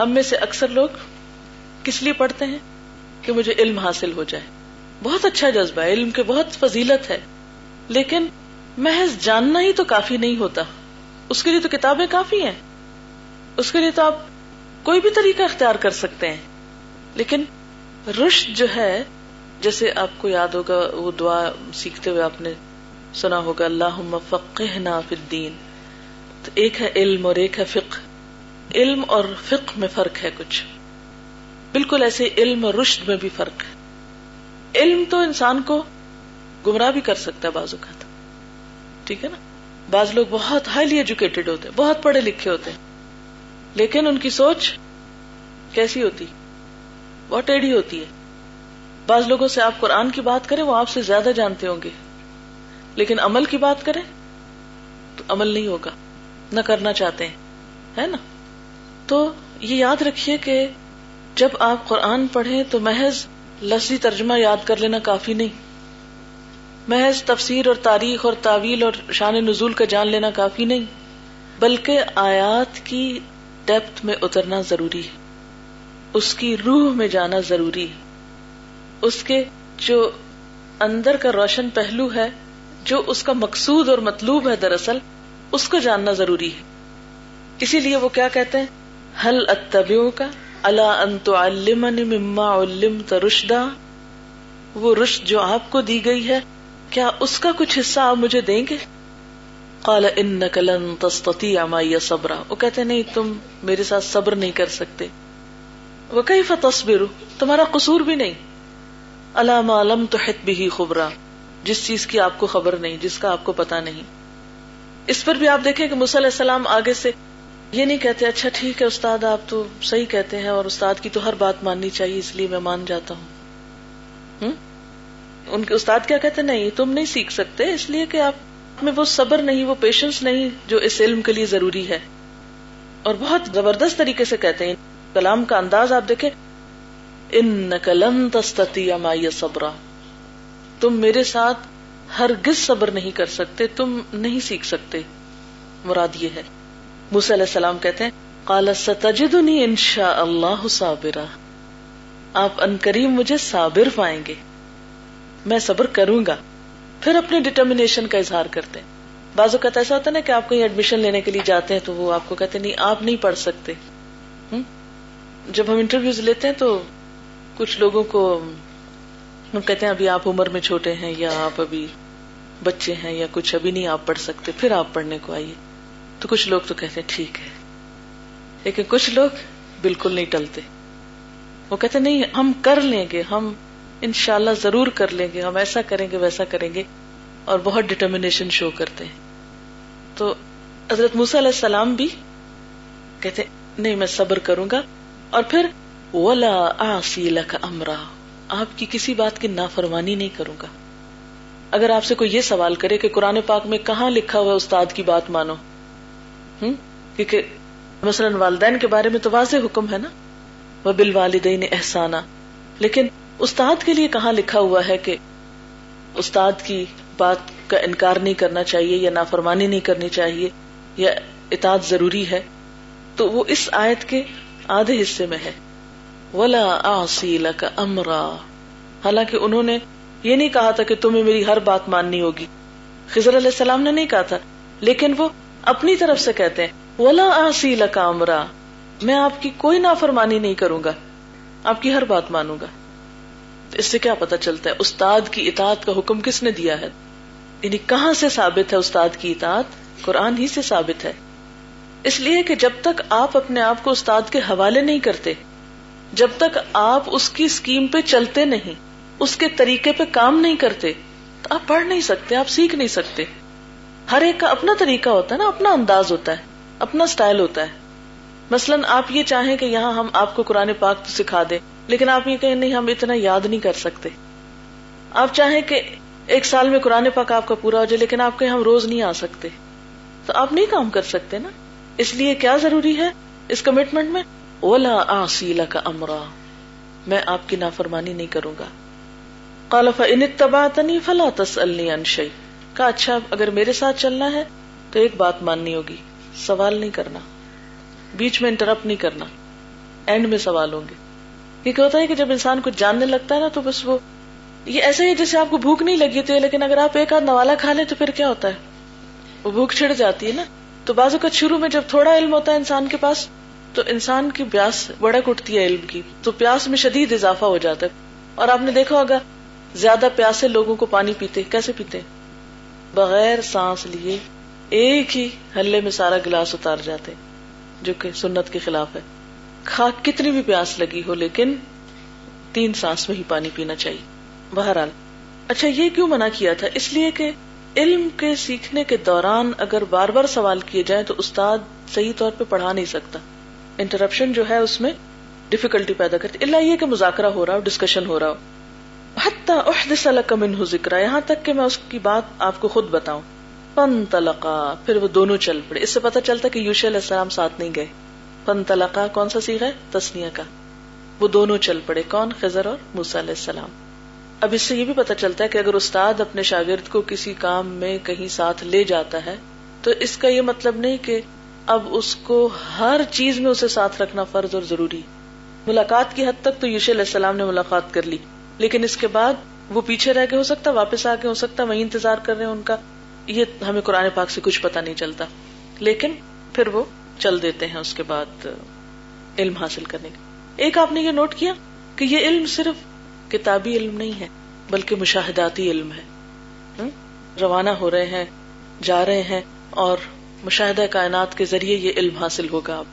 ہم میں سے اکثر لوگ کس لیے پڑھتے ہیں؟ کہ مجھے علم حاصل ہو جائے۔ بہت اچھا جذبہ ہے، علم کے بہت فضیلت ہے۔ لیکن محض جاننا ہی تو کافی نہیں ہوتا۔ اس کے لیے تو کتابیں کافی ہیں۔ اس کے لیے تو آپ کوئی بھی طریقہ اختیار کر سکتے ہیں۔ لیکن رشت جو ہے جیسے آپ کو یاد ہوگا، وہ دعا سیکھتے ہوئے آپ نے سنا ہوگا اللہ فقہنا فی الدین۔ تو ایک ہے علم اور ایک ہے فقہ۔ علم اور فقہ میں فرق ہے کچھ۔ بالکل ایسے علم اور رشد میں بھی فرق ہے۔ علم تو انسان کو گمراہ بھی کر سکتا ہے بعض اوقات۔ ٹھیک ہے نا؟ بعض لوگ بہت ہائیلی ایجوکیٹڈ ہوتے ہیں، بہت پڑھے لکھے ہوتے ہیں۔ لیکن ان کی سوچ کیسی ہوتی؟ بہت ٹیڑھی ہوتی ہے۔ بعض لوگوں سے آپ قرآن کی بات کریں، وہ آپ سے زیادہ جانتے ہوں گے۔ لیکن عمل کی بات کریں، تو عمل نہیں ہوگا۔ نہ کرنا چاہتے ہیں، ہے نا؟ تو یہ یاد رکھیے کہ جب آپ قرآن پڑھیں تو محض لفظی ترجمہ یاد کر لینا کافی نہیں۔ محض تفسیر اور تاریخ اور تعویل اور شان نزول کا جان لینا کافی نہیں۔ بلکہ آیات کی ڈیپتھ میں اترنا ضروری ہے۔ اس کی روح میں جانا ضروری ہے۔ اس کے جو اندر کا روشن پہلو ہے، جو اس کا مقصود اور مطلوب ہے دراصل، اس کو جاننا ضروری ہے۔ اسی لیے وہ کیا کہتے ہیں؟ حل اتبیوں کا اللہ انت مما علم ترشدہ وہ رشد جو آپ کو دی گئی ہے، کیا اس کا کچھ حصہ آپ مجھے دیں گے؟ قال انك لن تستطيع معي صبرا وہ کہتے نہیں، تم میرے ساتھ صبر نہیں کر سکتے۔ وہ کئی فتصبر تمہارا قصور بھی نہیں۔ علام علم تو حت بھی خبرا۔ جس چیز کی آپ کو خبر نہیں، جس کا آپ کو پتا نہیں۔ اس پر بھی آپ دیکھیں کہ علیہ السلام آگے سے یہ نہیں کہتے اچھا ٹھیک ہے استاد، آپ تو صحیح کہتے ہیں اور استاد کی تو ہر بات ماننی چاہیے، اس لیے میں مان جاتا ہوں۔ ان کے استاد کیا کہتے نہیں، تم نہیں سیکھ سکتے، اس لیے کہ آپ میں وہ صبر نہیں، وہ پیشنس نہیں جو اس علم کے لیے ضروری ہے۔ اور بہت زبردست طریقے سے کہتے ہیں، کلام کا انداز آپ دیکھیں ان کلن تستی امائی صبرا۔ تم میرے ساتھ ہر گز صبر نہیں کر سکتے، تم نہیں سیکھ سکتے۔ مراد یہ ہے۔ موسی علیہ السلام کہتے ہیں کالا ستجدنی انشاء اللہ صابرا۔ آپ ان کریم مجھے صابر پائیں گے۔ میں صبر کروں گا۔ پھر اپنے ڈٹرمنیشن کا اظہار کرتے ہیں۔ بعض اوقات ایسا ہوتا ہے نا کہ آپ کہیں ایڈمیشن لینے کے لیے جاتے ہیں تو وہ آپ کو کہتے ہیں، نہیں، آپ نہیں پڑھ سکتے۔ جب ہم انٹرویوز لیتے ہیں تو کچھ لوگوں کو ہم کہتے ہیں ابھی آپ عمر میں چھوٹے ہیں یا آپ ابھی بچے ہیں یا کچھ ابھی نہیں آپ پڑھ سکتے، پھر آپ پڑھنے کو آئیے۔ تو کچھ لوگ تو کہتے ہیں ٹھیک ہے۔ لیکن کچھ لوگ بالکل نہیں ٹلتے۔ وہ کہتے نہیں، ہم کر لیں گے، ہم انشاءاللہ ضرور کر لیں گے، ہم ایسا کریں گے، ویسا کریں گے۔ اور بہت ڈٹرمنیشن شو کرتے ہیں۔ تو حضرت موسیٰ علیہ السلام بھی کہتے نہیں میں صبر کروں گا۔ اور پھر ولا آسی لک امرا آپ کی کسی بات کی نافرمانی نہیں کروں گا۔ اگر آپ سے کوئی یہ سوال کرے کہ قرآن پاک میں کہاں لکھا ہوا استاد کی بات مانو۔ کیونکہ مثلاً والدین کے بارے میں تو واضح حکم ہے نا۔ وہ بال والدین احسانہ لیکن استاد کے لیے کہاں لکھا ہوا ہے کہ استاد کی بات کا انکار نہیں کرنا چاہیے یا نافرمانی نہیں کرنی چاہیے یا اطاعت ضروری ہے، تو وہ اس آیت کے آدھے حصے میں ہے۔ ولا آسی کا امرا حالانکہ انہوں نے یہ نہیں کہا تھا کہ تمہیں میری ہر بات ماننی ہوگی۔ خزر علیہ السلام نے نہیں کہا تھا، لیکن وہ اپنی طرف سے کہتے ہیں، ولا آسی کا امرا میں آپ کی کوئی نافرمانی نہیں کروں گا، آپ کی ہر بات مانوں گا۔ اس سے کیا پتا چلتا ہے، استاد کی اطاعت کا حکم کس نے دیا ہے؟ یعنی کہاں سے ثابت ہے استاد کی اطاعت؟ قرآن ہی سے ثابت ہے۔ اس لیے کہ جب تک آپ اپنے آپ کو استاد کے حوالے نہیں کرتے جب تک آپ اس کی اسکیم پہ چلتے نہیں، اس کے طریقے پہ کام نہیں کرتے، تو آپ پڑھ نہیں سکتے، آپ سیکھ نہیں سکتے۔ ہر ایک کا اپنا طریقہ ہوتا ہے نا، اپنا انداز ہوتا ہے، اپنا اسٹائل ہوتا ہے۔ مثلاً آپ یہ چاہیں کہ یہاں ہم آپ کو قرآن پاک تو سکھا دیں، لیکن آپ یہ کہیں نہیں، ہم اتنا یاد نہیں کر سکتے۔ آپ چاہیں کہ ایک سال میں قرآن پاک آپ کا پورا ہو جائے، لیکن آپ کہیں ہم روز نہیں آ سکتے۔ تو آپ نہیں کام کر سکتے نا۔ اس لیے کیا ضروری ہے اس کمٹمنٹ میں؟ اولا آسیلا کا امرا میں آپ کی نافرمانی نہیں کروں گا۔ کالف ان تباطنی فلا تس انشئی کا اچھا اگر میرے ساتھ چلنا ہے تو ایک بات ماننی ہوگی، سوال نہیں کرنا۔ بیچ میں انٹرپٹ نہیں کرنا، اینڈ میں سوال ہوں گے۔ یہ ہوتا ہے کہ جب انسان کچھ جاننے لگتا ہے نا، تو بس وہ، یہ ایسا ہی جیسے آپ کو بھوک نہیں لگی تھی لیکن اگر آپ ایک آدھ نوالا کھا لیں تو پھر کیا ہوتا ہے؟ وہ بھوک چھڑ جاتی ہے نا۔ تو بازو کا شروع میں جب تھوڑا علم ہوتا ہے انسان کے پاس تو انسان کی پیاس بڑک اٹھتی ہے علم کی، تو پیاس میں شدید اضافہ ہو جاتا ہے۔ اور آپ نے دیکھا ہوگا، زیادہ پیاسے لوگوں کو پانی پیتے، کیسے پیتے؟ بغیر سانس لیے ایک ہی ہلے میں سارا گلاس اتار جاتے، جو کہ سنت کے خلاف ہے۔ کھا، کتنی بھی پیاس لگی ہو، لیکن تین سانس میں ہی پانی پینا چاہیے۔ بہرحال اچھا یہ کیوں منع کیا تھا؟ اس لیے کہ علم کے سیکھنے کے دوران اگر بار بار سوال کیے جائیں تو استاد صحیح طور پہ پڑھا نہیں سکتا۔ انٹرپشن جو ہے اس میں ڈفیکلٹی پیدا کرتی اللہ یہ کہ مذاکرہ ہو رہا ہو ڈسکشن ہو رہا ہو۔ حتی ذکر یہاں تک کہ میں اس کی بات آپ کو خود بتاؤں۔ پن تلقا پھر وہ دونوں چل پڑے۔ اس سے پتا چلتا کہ یوش علیہ السلام ساتھ نہیں گئے۔ پن تلقا کون سا سیکھا ہے؟ تسنیا کا۔ وہ دونوں چل پڑے، کون؟ خزر اور موسا علیہ السلام۔ اب اس سے یہ بھی پتا چلتا ہے کہ اگر استاد اپنے شاگرد کو کسی کام میں کہیں ساتھ لے جاتا ہے، تو اس کا یہ مطلب نہیں کہ اب اس کو ہر چیز میں اسے ساتھ رکھنا فرض اور ضروری ملاقات کی حد تک تو یوش علیہ السلام نے ملاقات کر لی۔ لیکن اس کے بعد وہ پیچھے رہ کے ہو سکتا، واپس آ کے ہو سکتا، وہی انتظار کر رہے ہیں ان کا۔ یہ ہمیں قرآن پاک سے کچھ پتا نہیں چلتا۔ لیکن پھر وہ چل دیتے ہیں اس کے بعد علم حاصل کرنے کا ایک آپ نے یہ نوٹ کیا کہ یہ علم صرف کتابی علم نہیں ہے، بلکہ مشاہداتی علم ہے۔ روانہ ہو رہے ہیں، جا رہے ہیں اور مشاہدہ کائنات کے ذریعے یہ علم حاصل ہوگا اب۔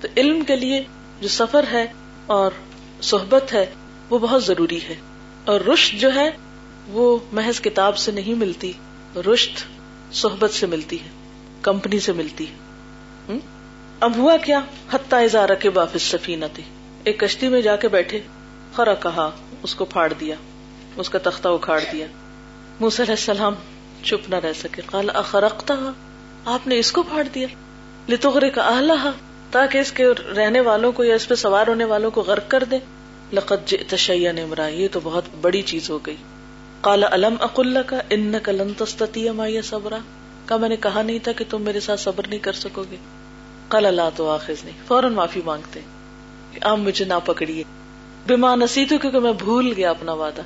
تو علم کے لیے جو سفر ہے اور صحبت ہے، وہ بہت ضروری ہے۔ اور رشت جو ہے، وہ محض کتاب سے نہیں ملتی رشت صحبت سے ملتی ہے، کمپنی سے ملتی ہے۔ اب ہوا کیا؟ حتیٰ اظہار کے واپس سفینہ تھی ایک کشتی میں جا کے بیٹھے، خرا کہا، اس کو پھاڑ دیا، اس کا تختہ اکھاڑ دیا۔ علیہ السلام چپ نہ رہ سکے کال اخرقتا آپ نے اس کو پھاڑ دیا۔ لتغرے کا اہلا تاکہ اس کے رہنے والوں کو یا اس پہ سوار ہونے والوں کو غرق کر دے۔ لقت تشیا نے مرا یہ تو بہت بڑی چیز ہو گئی۔ کالا علم اقل کا ان کلن تستی مایا صبرا؟ کا میں نے کہا نہیں تھا کہ تم میرے ساتھ صبر نہیں کر سکو گے۔ کل اللہ تو آخذ نہیں فوراً معافی مانگتے آپ مجھے نہ پکڑیے۔ بیمار نصیتوں کیونکہ میں بھول گیا اپنا وعدہ۔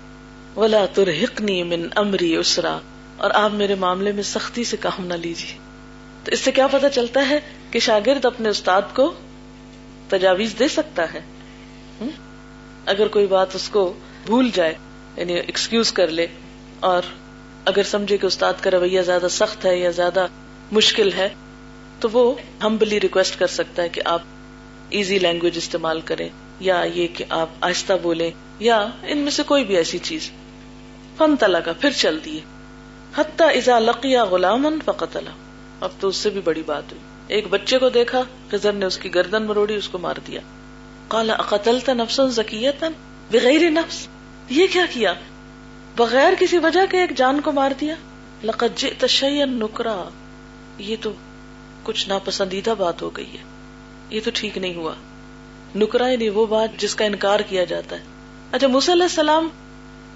ولا ترحقنی من امری اسرا اور آپ میرے معاملے میں سختی سے کام نہ لیجیے۔ تو اس سے کیا پتا چلتا ہے کہ شاگرد اپنے استاد کو تجاویز دے سکتا ہے؟ اگر کوئی بات اس کو بھول جائے یعنی ایکسکیوز کر لے، اور اگر سمجھے کہ استاد کا رویہ زیادہ سخت ہے یا زیادہ مشکل ہے، تو وہ ہمبلی ریکویسٹ کر سکتا ہے کہ آپ ایزی لینگویج استعمال کریں، یا یہ کہ آپ آہستہ بولیں، یا ان میں سے کوئی بھی ایسی چیز۔ فن تلا کا پھر چل دیے۔ حتیٰ ازا لقیا غلام فقت اب تو اس سے بھی بڑی بات ہوئی۔ ایک بچے کو دیکھا خزر نے اس کی گردن مروڑی، اس کو مار دیا۔ کالا قتل نفس بغیر نفس۔ یہ کیا کیا؟ بغیر کسی وجہ کے ایک جان کو مار دیا۔ لقت نکرا۔ یہ تو کچھ ناپسندیدہ بات ہو گئی ہے۔ یہ تو ٹھیک نہیں ہوا۔ نکرا یعنی وہ بات جس کا انکار کیا جاتا ہے۔ اچھا علیہ السلام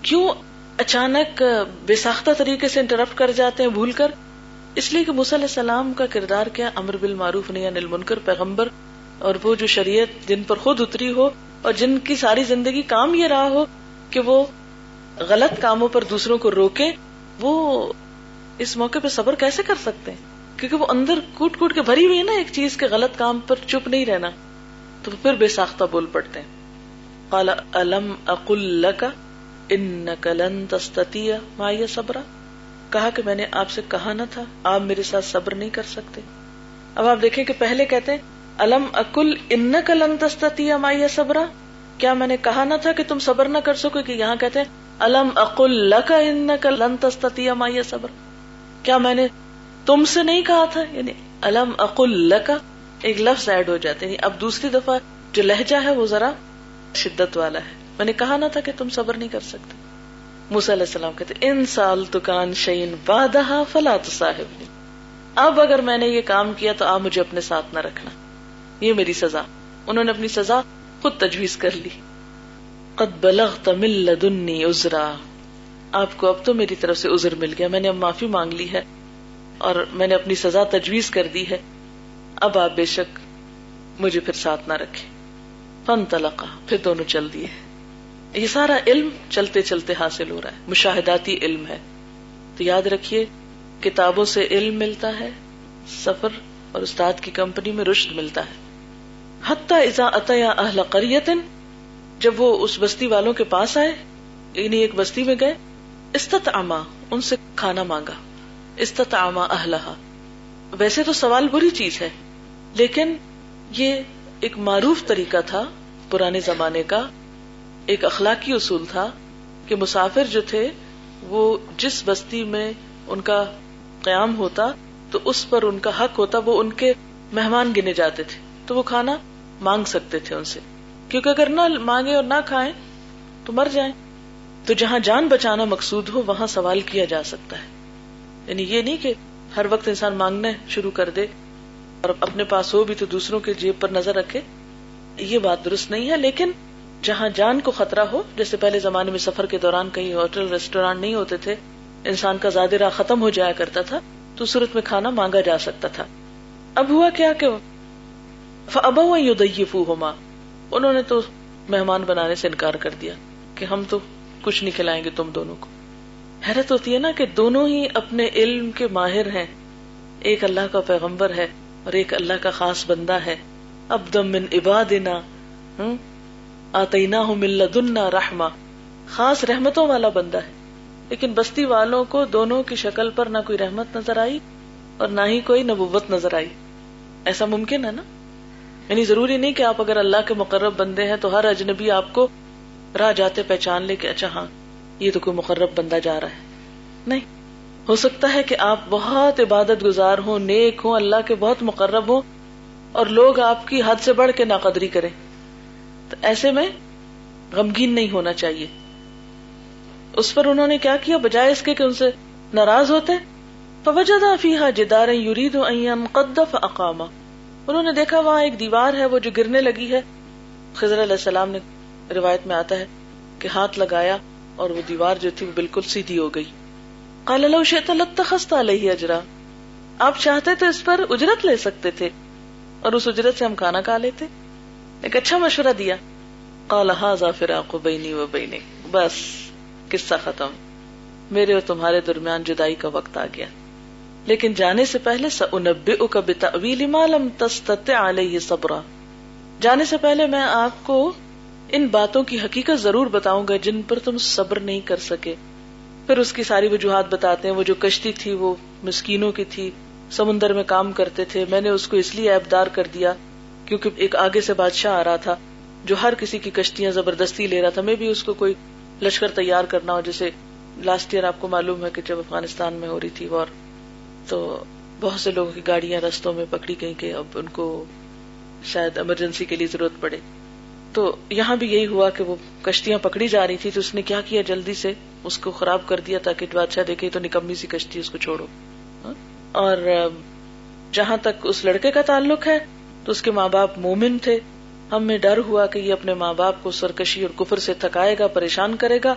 کیوں اچانک بے ساختہ طریقے سے انٹرپٹ کر جاتے ہیں، بھول کر؟ اس لیے کہ علیہ السلام کا کردار کیا؟ امر بال معروف نہیں انل منکر پیغمبر، اور وہ جو شریعت جن پر خود اتری ہو اور جن کی ساری زندگی کام یہ رہا ہو کہ وہ غلط کاموں پر دوسروں کو روکے، وہ اس موقع پہ صبر کیسے کر سکتے ہیں؟ کیونکہ وہ اندر کوٹ کوٹ کے بھری ہوئی ہے نا ایک چیز کے غلط کام پر چپ نہیں رہنا، تو پھر بے ساختہ بول پڑتے ہیں۔ الم اقل کا ان کلن تستیا مایا صبرا؟ کہا کہ میں نے آپ سے کہا نہ تھا، آپ میرے ساتھ صبر نہیں کر سکتے۔ اب آپ دیکھیں کہ پہلے کہتے ہیں، الم اکل ان کلن تستیا مایا صبرا؟ کیا میں نے کہا نہ تھا کہ تم صبر نہ کر سکو؟ کہ یہاں کہتے ہیں، الم اقل کا ان کلن تستیا مایا صبر کیا میں نے تم سے نہیں کہا تھا؟ یعنی الم اقل کا ایک لفظ ایڈ ہو جاتے ہیں یعنی اب دوسری دفعہ جو لہجہ ہے وہ ذرا شدت والا ہے۔ میں نے کہا نہ تھا کہ تم صبر نہیں کر سکتے۔ علیہ السلام کہتے ان سال دکان شعین بادہ فلا تو صاحب اب اگر میں نے یہ کام کیا تو آپ مجھے اپنے ساتھ نہ رکھنا۔ یہ میری سزا۔ انہوں نے اپنی سزا خود تجویز کر لی۔ قد بلغ تمل لدنی ازرا آپ کو اب تو میری طرف سے ازر مل گیا۔ میں نے اب معافی مانگ لی ہے اور میں نے اپنی سزا تجویز کر دی ہے۔ اب آپ بے شک مجھے پھر ساتھ نہ رکھے فن تلقا پھر دونوں چل دیے۔ یہ سارا علم چلتے چلتے حاصل ہو رہا ہے۔ مشاہداتی علم ہے۔ تو یاد رکھیے، کتابوں سے علم ملتا ہے، سفر اور استاد کی کمپنی میں رشد ملتا ہے۔ حتیٰ ازا عطیا اہل قریتن، جب وہ اس بستی والوں کے پاس آئے یعنی ایک بستی میں گئے استط ان سے کھانا مانگا۔ استط اما اہلہا۔ ویسے تو سوال بری چیز ہے، لیکن یہ ایک معروف طریقہ تھا پرانے زمانے کا۔ ایک اخلاقی اصول تھا کہ مسافر جو تھے وہ جس بستی میں ان کا قیام ہوتا تو اس پر ان کا حق ہوتا، وہ ان کے مہمان گنے جاتے تھے، تو وہ کھانا مانگ سکتے تھے ان سے۔ کیونکہ اگر نہ مانگے اور نہ کھائیں تو مر جائیں۔ تو جہاں جان بچانا مقصود ہو، وہاں سوال کیا جا سکتا ہے۔ یعنی یہ نہیں کہ ہر وقت انسان مانگنا شروع کر دے اور اپنے پاس ہو بھی تو دوسروں کے جیب پر نظر رکھے، یہ بات درست نہیں ہے، لیکن جہاں جان کو خطرہ ہو، جیسے پہلے زمانے میں سفر کے دوران کہیں ہوٹل ریسٹورینٹ نہیں ہوتے تھے، انسان کا زیادہ راہ ختم ہو جایا کرتا تھا، تو صورت میں کھانا مانگا جا سکتا تھا۔ اب ہوا کیا کہ ابا فو ہوما انہوں نے تو مہمان بنانے سے انکار کر دیا کہ ہم تو کچھ نہیں کھلائیں گے تم دونوں کو۔ حیرت ہوتی ہے نا کہ دونوں ہی اپنے علم کے ماہر ہیں۔ ایک اللہ کا پیغمبر ہے اور ایک اللہ کا خاص بندہ ہے۔ اب دم من عبادنا۔ آتینا ہوں ملدنا رحما خاص رحمتوں والا بندہ ہے۔ لیکن بستی والوں کو دونوں کی شکل پر نہ کوئی رحمت نظر آئی اور نہ ہی کوئی نبوت نظر آئی۔ ایسا ممکن ہے نا؟ یعنی ضروری نہیں کہ آپ اگر اللہ کے مقرب بندے ہیں تو ہر اجنبی آپ کو راہ جاتے پہچان لے کہ اچھا ہاں یہ تو کوئی مقرب بندہ جا رہا ہے۔ نہیں، ہو سکتا ہے کہ آپ بہت عبادت گزار ہوں، نیک ہوں، اللہ کے بہت مقرب ہوں اور لوگ آپ کی حد سے بڑھ کے ناقدری کریں۔ تو ایسے میں غمگین نہیں ہونا چاہیے۔ اس پر انہوں نے کیا کیا بجائے اس کے کہ ان سے ناراض ہوتے۔ فوجدہ فیحا جدار یورید قدف اقامہ انہوں نے دیکھا وہاں ایک دیوار ہے وہ جو گرنے لگی ہے۔ خضر علیہ السلام نے روایت میں آتا ہے کہ ہاتھ لگایا اور وہ دیوار جو تھی وہ بالکل سیدھی ہو گئی۔ قال لو شئت لاتخذت علیہ اجرا۔ آپ چاہتے تو اس پر اجرت لے سکتے تھے اور اس اجرت سے ہم کھانا کھا لیتے۔ ایک اچھا مشورہ دیا۔ قال هذا فراق بینی و بینک بس، قصہ ختم۔ میرے اور تمہارے درمیان جدائی کا وقت آ گیا۔ لیکن جانے سے پہلے سأنبئک بتأویل ما لم تستطع علیہ صبرا۔ جانے سے پہلے میں آپ کو ان باتوں کی حقیقت ضرور بتاؤں گا جن پر تم صبر نہیں کر سکے۔ پھر اس کی ساری وجوہات بتاتے ہیں۔ وہ جو کشتی تھی، وہ مسکینوں کی تھی۔ سمندر میں کام کرتے تھے۔ میں نے اس کو اس لیے ایبدار کر دیا۔ کیونکہ ایک آگے سے بادشاہ آ رہا تھا، جو ہر کسی کی کشتیاں زبردستی لے رہا تھا، میں بھی اس کو کوئی لشکر تیار کرنا ہو، جیسے لاسٹ ایئر آپ کو معلوم ہے کہ جب افغانستان میں ہو رہی تھی وار تو بہت سے لوگوں کی گاڑیاں رستوں میں پکڑی گئی کہ اب ان کو شاید ایمرجنسی کے لیے ضرورت پڑے۔ تو یہاں بھی یہی ہوا کہ وہ کشتیاں پکڑی جا رہی تھی تو اس نے کیا کیا جلدی سے؟ اس کو خراب کر دیا تاکہ بادشاہ دیکھے تو نکمی سی کشتی، اس کو چھوڑو۔ ہاں؟ اور جہاں تک اس لڑکے کا تعلق ہے تو اس کے ماں باپ مومن تھے۔ ہمیں ڈر ہوا کہ یہ اپنے ماں باپ کو سرکشی اور کفر سے تھکائے گا، پریشان کرے گا۔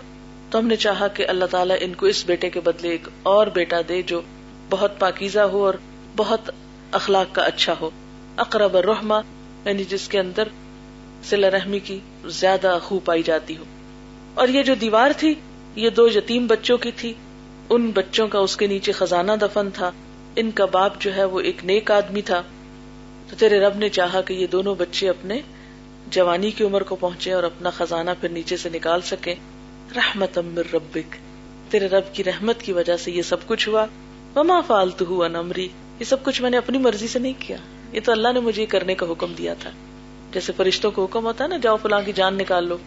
تو ہم نے چاہا کہ اللہ تعالیٰ ان کو اس بیٹے کے بدلے ایک اور بیٹا دے جو بہت پاکیزہ ہو اور بہت اخلاق کا اچھا ہو۔ اقرب الرحمہ یعنی جس کے اندر سلا رحمی کی زیادہ خو پائی جاتی ہو۔ اور یہ جو دیوار تھی، یہ دو یتیم بچوں کی تھی۔ ان بچوں کا اس کے نیچے خزانہ دفن تھا۔ ان کا باپ جو ہے وہ ایک نیک آدمی تھا۔ تو تیرے رب نے چاہا کہ یہ دونوں بچے اپنے جوانی کی عمر کو پہنچے اور اپنا خزانہ پھر نیچے سے نکال سکے رحمت امر ربک۔ تیرے رب کی رحمت کی وجہ سے یہ سب کچھ ہوا۔ وما فالتو ہوا نمری یہ سب کچھ میں نے اپنی مرضی سے نہیں کیا۔ یہ تو اللہ نے مجھے کرنے کا حکم دیا تھا۔ جیسے فرشتوں کو حکم ہوتا ہے نا، جاؤ فلاں کی جان نکال لو۔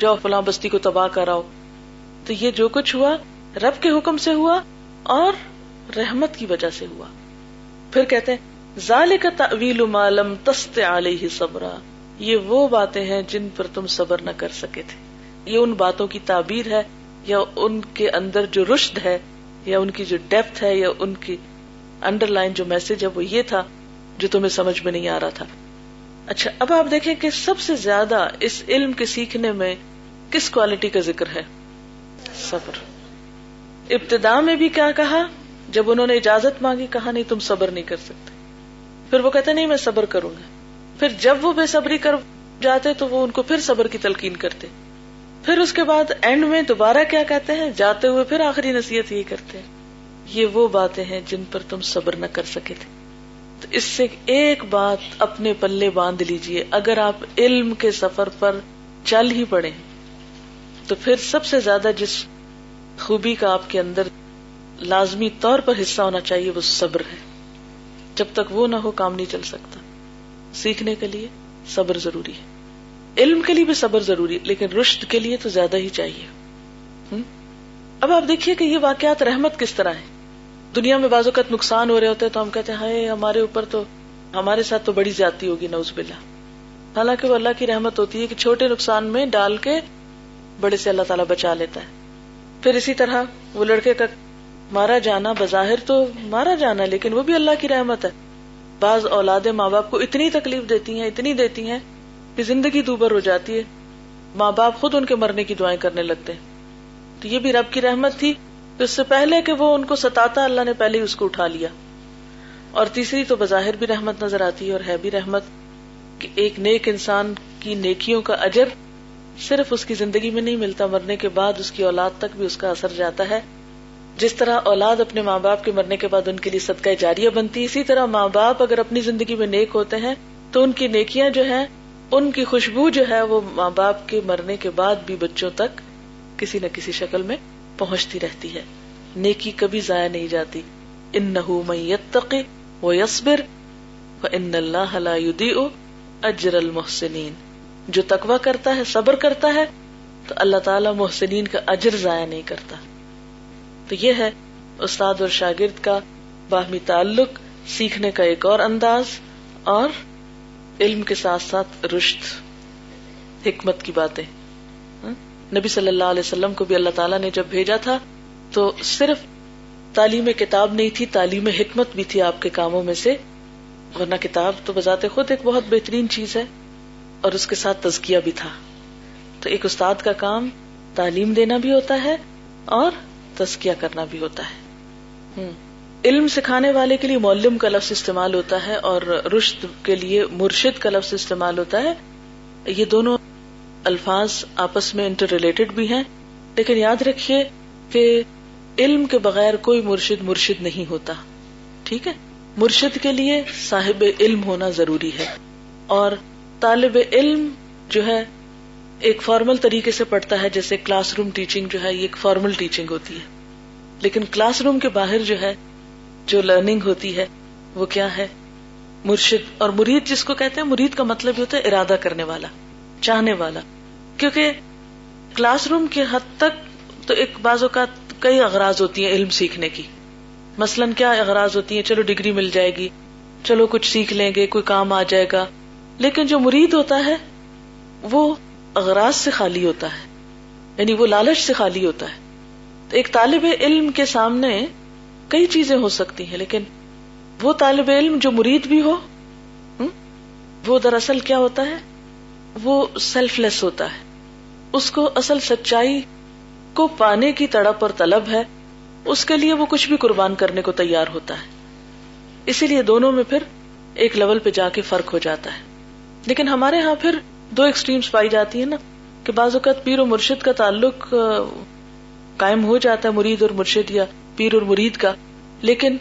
جاؤ فلاں بستی کو تباہ کراؤ۔ تو یہ جو کچھ ہوا رب کے حکم سے ہوا اور رحمت کی وجہ سے ہوا۔ پھر کہتے ہیں ذالک تعویل ما لم تست علیہ صبرا۔ یہ وہ باتیں ہیں جن پر تم صبر نہ کر سکے تھے۔ یہ ان باتوں کی تعبیر ہے، یا ان کے اندر جو رشد ہے، یا ان کی جو ڈیپتھ ہے، یا ان کی انڈر لائن جو میسج ہے، وہ یہ تھا جو تمہیں سمجھ میں نہیں آ رہا تھا۔ اچھا اب آپ دیکھیں کہ سب سے زیادہ اس علم کے سیکھنے میں کس کوالٹی کا ذکر ہے؟ صبر۔ ابتدا میں بھی کیا کہا؟ جب انہوں نے اجازت مانگی، کہا نہیں، تم صبر نہیں کر سکتے۔ پھر وہ کہتے نہیں، میں صبر کروں گا۔ پھر جب وہ بے صبری کر جاتے تو وہ ان کو پھر صبر کی تلقین کرتے۔ پھر اس کے بعد اینڈ میں دوبارہ کیا کہتے ہیں؟ جاتے ہوئے پھر آخری نصیحت یہ کرتے ہیں۔ یہ وہ باتیں ہیں جن پر تم صبر نہ کر سکے تھے۔ تو اس سے ایک بات اپنے پلے باندھ لیجیے۔ اگر آپ علم کے سفر پر چل ہی پڑے تو پھر سب سے زیادہ جس خوبی کا آپ کے اندر لازمی طور پر حصہ ہونا چاہیے، وہ صبر ہے۔ جب تک وہ نہ ہو، کام نہیں چل سکتا۔ سیکھنے کے لیے صبر ضروری ہے۔ علم کے لیے بھی صبر ضروری ہے، لیکن رشد کے لیے تو زیادہ ہی چاہیے۔ اب آپ دیکھیے کہ یہ واقعات رحمت کس طرح ہے دنیا میں بعض اوقات نقصان ہو رہے ہوتے ہیں تو ہم کہتے ہیں، ہائے، ہمارے اوپر تو، ہمارے ساتھ تو بڑی زیادتی ہوگی نوز بلا حالانکہ وہ اللہ کی رحمت ہوتی ہے کہ چھوٹے نقصان میں ڈال کے بڑے سے اللہ تعالیٰ بچا لیتا ہے۔ پھر اسی طرح وہ لڑکے کا مارا جانا بظاہر تو مارا جانا لیکن وہ بھی اللہ کی رحمت ہے۔ بعض اولاد ماں باپ کو اتنی تکلیف دیتی ہیں، اتنی دیتی ہیں کہ زندگی دوبر ہو جاتی ہے۔ ماں باپ خود ان کے مرنے کی دعائیں کرنے لگتے ہیں۔ تو یہ بھی رب کی رحمت تھی۔ اس سے پہلے کہ وہ ان کو ستاتا، اللہ نے پہلے ہی اس کو اٹھا لیا۔ اور تیسری تو بظاہر بھی رحمت نظر آتی ہے اور ہے بھی رحمت کہ ایک نیک انسان کی نیکیوں کا اجر صرف اس کی زندگی میں نہیں ملتا، مرنے کے بعد اس کی اولاد تک بھی اس کا اثر جاتا ہے۔ جس طرح اولاد اپنے ماں باپ کے مرنے کے بعد ان کے لیے صدقہ جاریہ بنتی اسی طرح ماں باپ اگر اپنی زندگی میں نیک ہوتے ہیں، تو ان کی نیکیاں جو ہیں، ان کی خوشبو جو ہے، وہ ماں باپ کے مرنے کے بعد بھی بچوں تک کسی نہ کسی شکل میں پہنچتی رہتی ہے۔ نیکی کبھی ضائع نہیں جاتی۔ ان نہ وہ یسبر ان اللہ اجر المحسنین۔ جو تقوی کرتا ہے، صبر کرتا ہے، تو اللہ تعالی محسنین کا اجر ضائع نہیں کرتا۔ تو یہ ہے، استاد اور شاگرد کا باہمی تعلق، سیکھنے کا ایک اور انداز اور علم کے ساتھ ساتھ رشت حکمت کی باتیں۔ ہاں؟ نبی صلی اللہ علیہ وسلم کو بھی اللہ تعالیٰ نے جب بھیجا تھا، تو صرف تعلیم کتاب نہیں تھی، تعلیم حکمت بھی تھی آپ کے کاموں میں سے۔ ورنہ کتاب تو بذات خود ایک بہت بہترین چیز ہے اور اس کے ساتھ تزکیہ بھی تھا۔ تو ایک استاد کا کام تعلیم دینا بھی ہوتا ہے اور تزکیہ کرنا بھی ہوتا ہے۔ علم سکھانے والے کے لیے مولم کا لفظ استعمال ہوتا ہے اور رشت کے لیے مرشد کا لفظ استعمال ہوتا ہے۔ یہ دونوں الفاظ آپس میں انٹر ریلیٹڈ بھی ہیں۔ لیکن یاد رکھیے کہ علم کے بغیر کوئی مرشد مرشد نہیں ہوتا۔ ٹھیک ہے؟ مرشد کے لیے صاحب علم ہونا ضروری ہے۔ اور طالب علم جو ہے ایک فارمل طریقے سے پڑھتا ہے، جیسے کلاس روم ٹیچنگ جو ہے، یہ ایک فارمل ٹیچنگ ہوتی ہے۔ لیکن کلاس روم کے باہر جو ہے، جو لرننگ ہوتی ہے، وہ کیا ہے؟ مرشد۔ اور مرید جس کو کہتے ہیں، مرید کا مطلب یہ ہوتا ہے ارادہ کرنے والا، چاہنے والا۔ کیونکہ کلاس روم کے حد تک تو ایک بعض اوقات کئی اغراض ہوتی ہیں علم سیکھنے کی۔ مثلاً کیا اغراض ہوتی ہیں؟ چلو ڈگری مل جائے گی، چلو کچھ سیکھ لیں گے، کوئی کام آ جائے گا۔ لیکن جو مرید ہوتا ہے، وہ اغراض سے خالی ہوتا ہے یعنی وہ لالچ سے خالی ہوتا ہے۔ تو ایک طالب علم کے سامنے کئی چیزیں ہو سکتی ہیں، لیکن وہ طالب علم جو مرید بھی ہو وہ دراصل کیا ہوتا ہے؟ وہ سیلف لیس ہوتا ہے۔ اس کو اصل سچائی کو پانے کی تڑپ اور طلب ہے، اس کے لیے وہ کچھ بھی قربان کرنے کو تیار ہوتا ہے۔ اسی لیے دونوں میں پھر ایک لیول پہ جا کے فرق ہو جاتا ہے۔ لیکن ہمارے ہاں پھر دو ایکسٹریمز پائی جاتی ہیں نا، کہ بعض اوقات پیر و مرشد کا تعلق قائم ہو جاتا ہے مرید اور مرشد یا پیر اور مرید کا، لیکن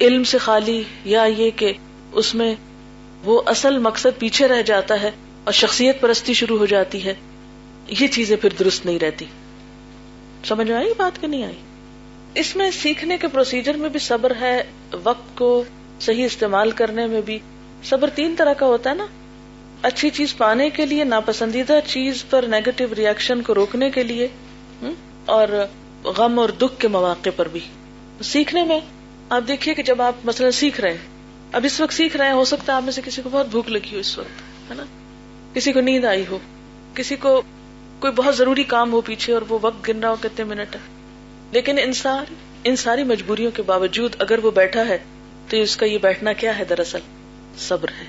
علم سے خالی یا یہ کہ اس میں وہ اصل مقصد پیچھے رہ جاتا ہے اور شخصیت پرستی شروع ہو جاتی ہے، یہ چیزیں پھر درست نہیں رہتی۔ سمجھ میں آئی بات کہ نہیں آئی؟ اس میں سیکھنے کے پروسیجر میں بھی صبر ہے، وقت کو صحیح استعمال کرنے میں بھی۔ صبر تین طرح کا ہوتا ہے نا اچھی چیز پانے کے لیے، ناپسندیدہ چیز پر نیگیٹو ریئیکشن کو روکنے کے لیے اور غم اور دکھ کے مواقع پر بھی۔ سیکھنے میں، آپ دیکھیے کہ جب آپ مثلا سیکھ رہے ہیں، اب اس وقت سیکھ رہے ہیں، ہو سکتا ہے آپ میں سے کسی کو بہت بھوک لگی ہو اس وقت، ہے نا؟ کسی کو نیند آئی ہو، کسی کو کوئی بہت ضروری کام ہو پیچھے اور وہ وقت گن رہا ہو کتنے منٹ ہے۔ لیکن انسان ان ساری مجبوریوں کے باوجود اگر وہ بیٹھا ہے، تو اس کا یہ بیٹھنا کیا ہے دراصل؟ صبر ہے،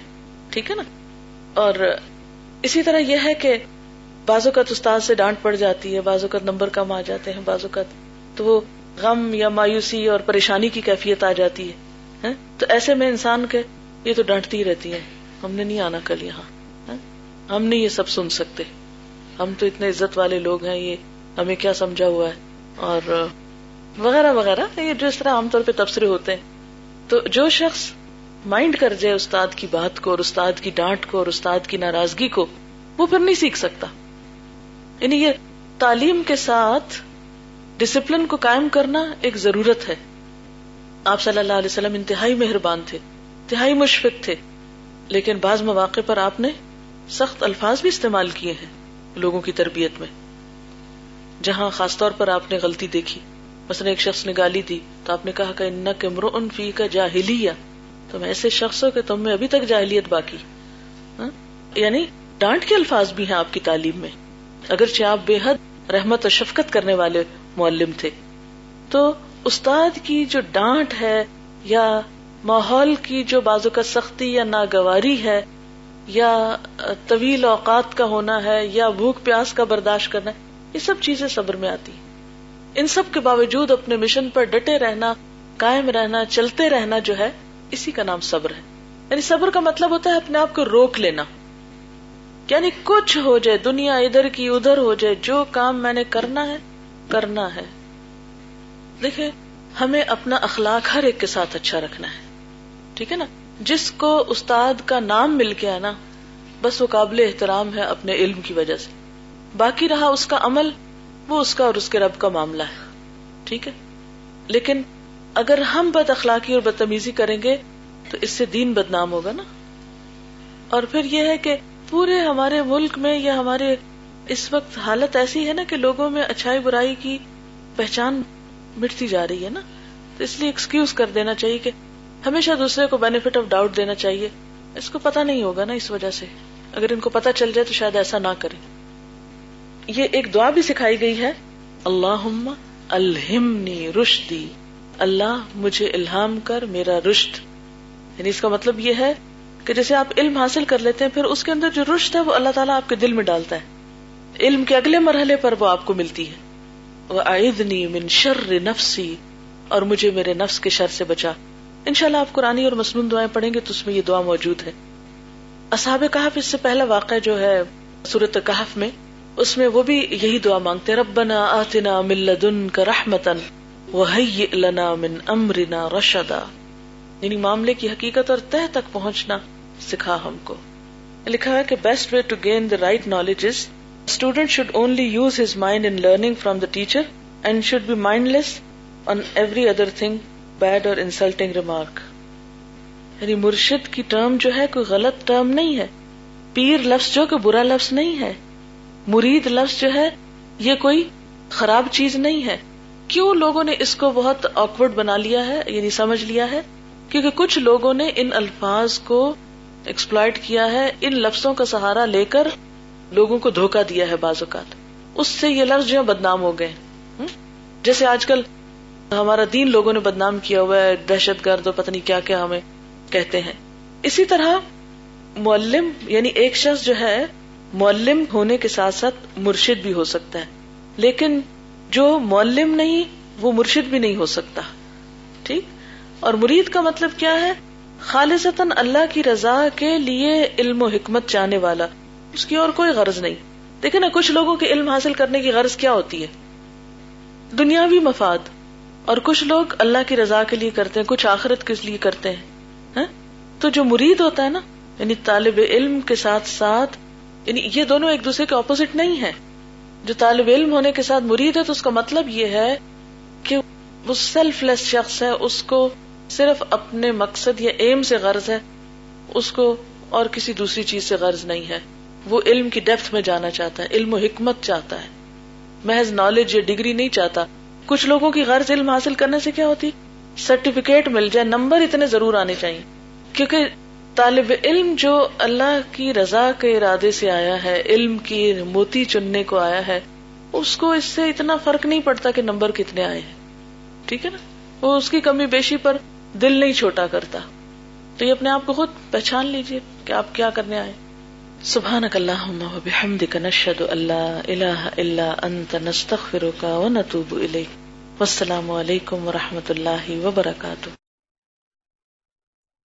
ٹھیک ہے نا؟ اور اسی طرح یہ ہے کہ بعض اوقات استاد سے ڈانٹ پڑ جاتی ہے، بعض اوقات نمبر کم آ جاتے ہیں، بعض اوقات تو وہ غم یا مایوسی اور پریشانی کی کیفیت آ جاتی ہے ہاں؟ تو ایسے میں انسان کے یہ تو ڈانٹتی ہی رہتی ہے ہم نے نہیں آنا کل یہاں ہاں؟ ہم نہیں یہ سب سن سکتے، ہم تو اتنے عزت والے لوگ ہیں، یہ ہمیں کیا سمجھا ہوا ہے، اور وغیرہ وغیرہ، یہ جو اس طرح عام طور پہ تبصرے ہوتے ہیں۔ تو جو شخص مائنڈ کر جائے استاد کی بات کو اور استاد کی ڈانٹ کو اور استاد کی ناراضگی کو، وہ پھر نہیں سیکھ سکتا۔ یعنی یہ تعلیم کے ساتھ ڈسپلن کو قائم کرنا ایک ضرورت ہے۔ آپ صلی اللہ علیہ وسلم انتہائی مہربان تھے، انتہائی مشفق تھے، لیکن بعض مواقع پر آپ نے سخت الفاظ بھی استعمال کیے ہیں لوگوں کی تربیت میں۔ جہاں خاص طور پر آپ نے غلطی دیکھی، مثلا ایک شخص نے گالی دی تو آپ نے کہا کہ ان ان فی کا جاہلی تم ایسے شخص ہو کہ تم میں ابھی تک جاہلیت باقی۔ ہاں؟ یعنی ڈانٹ کے الفاظ بھی ہیں آپ کی تعلیم میں۔ اگرچہ آپ بے حد رحمت اور شفقت کرنے والے معلم تھے۔ تو استاد کی جو ڈانٹ ہے یا ماحول کی جو بازو کا سختی یا ناگواری ہے یا طویل اوقات کا ہونا ہے یا بھوک پیاس کا برداشت کرنا ہے، یہ سب چیزیں صبر میں آتی ان سب کے باوجود اپنے مشن پر ڈٹے رہنا، قائم رہنا، چلتے رہنا جو ہے اسی کا نام صبر ہے۔ یعنی صبر کا مطلب ہوتا ہے اپنے آپ کو روک لینا۔ یعنی کچھ ہو جائے، دنیا ادھر کی ادھر ہو جائے، جو کام میں نے کرنا ہے کرنا ہے۔ دیکھیں، ہمیں اپنا اخلاق ہر ایک کے ساتھ اچھا رکھنا ہے۔ ٹھیک ہے نا؟ جس کو استاد کا نام مل گیا نا، بس وہ قابل احترام ہے اپنے علم کی وجہ سے۔ باقی رہا اس کا عمل، وہ اس کا اور اس کے رب کا معاملہ ہے۔ ٹھیک ہے؟ لیکن اگر ہم بد اخلاقی اور بدتمیزی کریں گے تو اس سے دین بدنام ہوگا نا؟ اور پھر یہ ہے کہ پورے ہمارے ملک میں یا ہمارے اس وقت حالت ایسی ہے نا کہ لوگوں میں اچھائی برائی کی پہچان مٹتی جا رہی ہے نا؟ تو اس لیے ایکسکیوز کر دینا چاہیے کہ ہمیشہ دوسرے کو بینیفٹ آف ڈاؤٹ دینا چاہیے۔ اس کو پتا نہیں ہوگا نا اس وجہ سے۔ اگر ان کو پتا چل جائے تو شاید ایسا نہ کرے۔ یہ ایک دعا بھی سکھائی گئی ہے۔ اللہ الہمنی رشدی۔ اللہ مجھے الہام کر میرا رشد یعنی اس کا مطلب یہ ہے کہ جیسے آپ علم حاصل کر لیتے ہیں، پھر اس کے اندر جو رشد ہے وہ اللہ تعالیٰ آپ کے دل میں ڈالتا ہے۔ علم کے اگلے مرحلے پر وہ آپ کو ملتی ہے۔ وہ آئدنی من شر نفسی اور مجھے میرے نفس کے شر سے بچا۔ ان شاء اللہ آپ قرآن اور مصنون دعائیں پڑھیں گے تو اس میں یہ دعا موجود ہے۔ اصحاب کہف اس سے پہلا واقع جو ہے صورت کہف میں، اس میں وہ بھی یہی دعا مانگتے ربنا آتنا من لدنک رحمتا وہی لنا من امرنا رشدا یعنی معاملے کی حقیقت اور تہ تک پہنچنا سکھا ہم کو۔ لکھا ہے کہ best way to gain the right knowledge is student should only use his mind in learning from the teacher and should be mindless on every other thing bad or insulting remark یعنی مرشد کی ٹرم جو ہے کوئی غلط ٹرم نہیں ہے۔ پیر لفظ جو کہ برا لفظ نہیں ہے۔ مرید لفظ جو ہے یہ کوئی خراب چیز نہیں ہے۔ کیوں لوگوں نے اس کو بہت آکورڈ بنا لیا ہے یعنی سمجھ لیا ہے؟ کیونکہ کچھ لوگوں نے ان الفاظ کو ایکسپلائٹ کیا ہے، ان لفظوں کا سہارا لے کر لوگوں کو دھوکا دیا ہے بعض اوقات۔ اس سے یہ لفظ جو ہے بدنام ہو گئے۔ جیسے آج کل ہمارا دین لوگوں نے بدنام کیا ہوا ہے، دہشت گرد اور پتنی کیا کیا ہمیں کہتے ہیں۔ اسی طرح معلم یعنی ایک شخص جو ہے، معلم ہونے کے ساتھ ساتھ مرشد بھی ہو سکتا ہے۔ لیکن جو معلم نہیں، وہ مرشد بھی نہیں ہو سکتا۔ ٹھیک؟ اور مرید کا مطلب کیا ہے؟ خالصتاً اللہ کی رضا کے لیے علم و حکمت چاہنے والا۔ اس کی اور کوئی غرض نہیں۔ دیکھے نا، کچھ لوگوں کے علم حاصل کرنے کی غرض کیا ہوتی ہے؟ دنیاوی مفاد۔ اور کچھ لوگ اللہ کی رضا کے لیے کرتے ہیں، کچھ آخرت کس لیے کرتے ہیں۔ ہاں؟ تو جو مرید ہوتا ہے نا یعنی طالب علم کے ساتھ ساتھ یعنی یہ دونوں ایک دوسرے کے اپوزٹ نہیں ہے جو طالب علم ہونے کے ساتھ مرید ہے تو اس کا مطلب یہ ہے کہ وہ سیلف لیس شخص ہے، اس کو صرف اپنے مقصد یا ایم سے غرض ہے، اس کو اور کسی دوسری چیز سے غرض نہیں ہے۔ وہ علم کی ڈیپتھ میں جانا چاہتا ہے، علم و حکمت چاہتا ہے۔ محض نالج یا ڈگری نہیں چاہتا۔ کچھ لوگوں کی غرض علم حاصل کرنے سے کیا ہوتی؟ سرٹیفکیٹ مل جائے نمبر اتنے ضرور آنے چاہیے۔ کیونکہ طالب علم جو اللہ کی رضا کے ارادے سے آیا ہے، علم کی موتی چننے کو آیا ہے، اس کو اس سے اتنا فرق نہیں پڑتا کہ نمبر کتنے آئے ہیں۔ ٹھیک ہے نا؟ وہ اس کی کمی بیشی پر دل نہیں چھوٹا کرتا۔ تو یہ اپنے آپ کو خود پہچان لیجیے کہ آپ کیا کرنے آئے۔ سبحان اللہ بحمدک، نشہد اللہ الہ الا انت، نستغفرک و نتوب الیک۔ والسلام علیکم و رحمۃ اللہ وبرکاتہ۔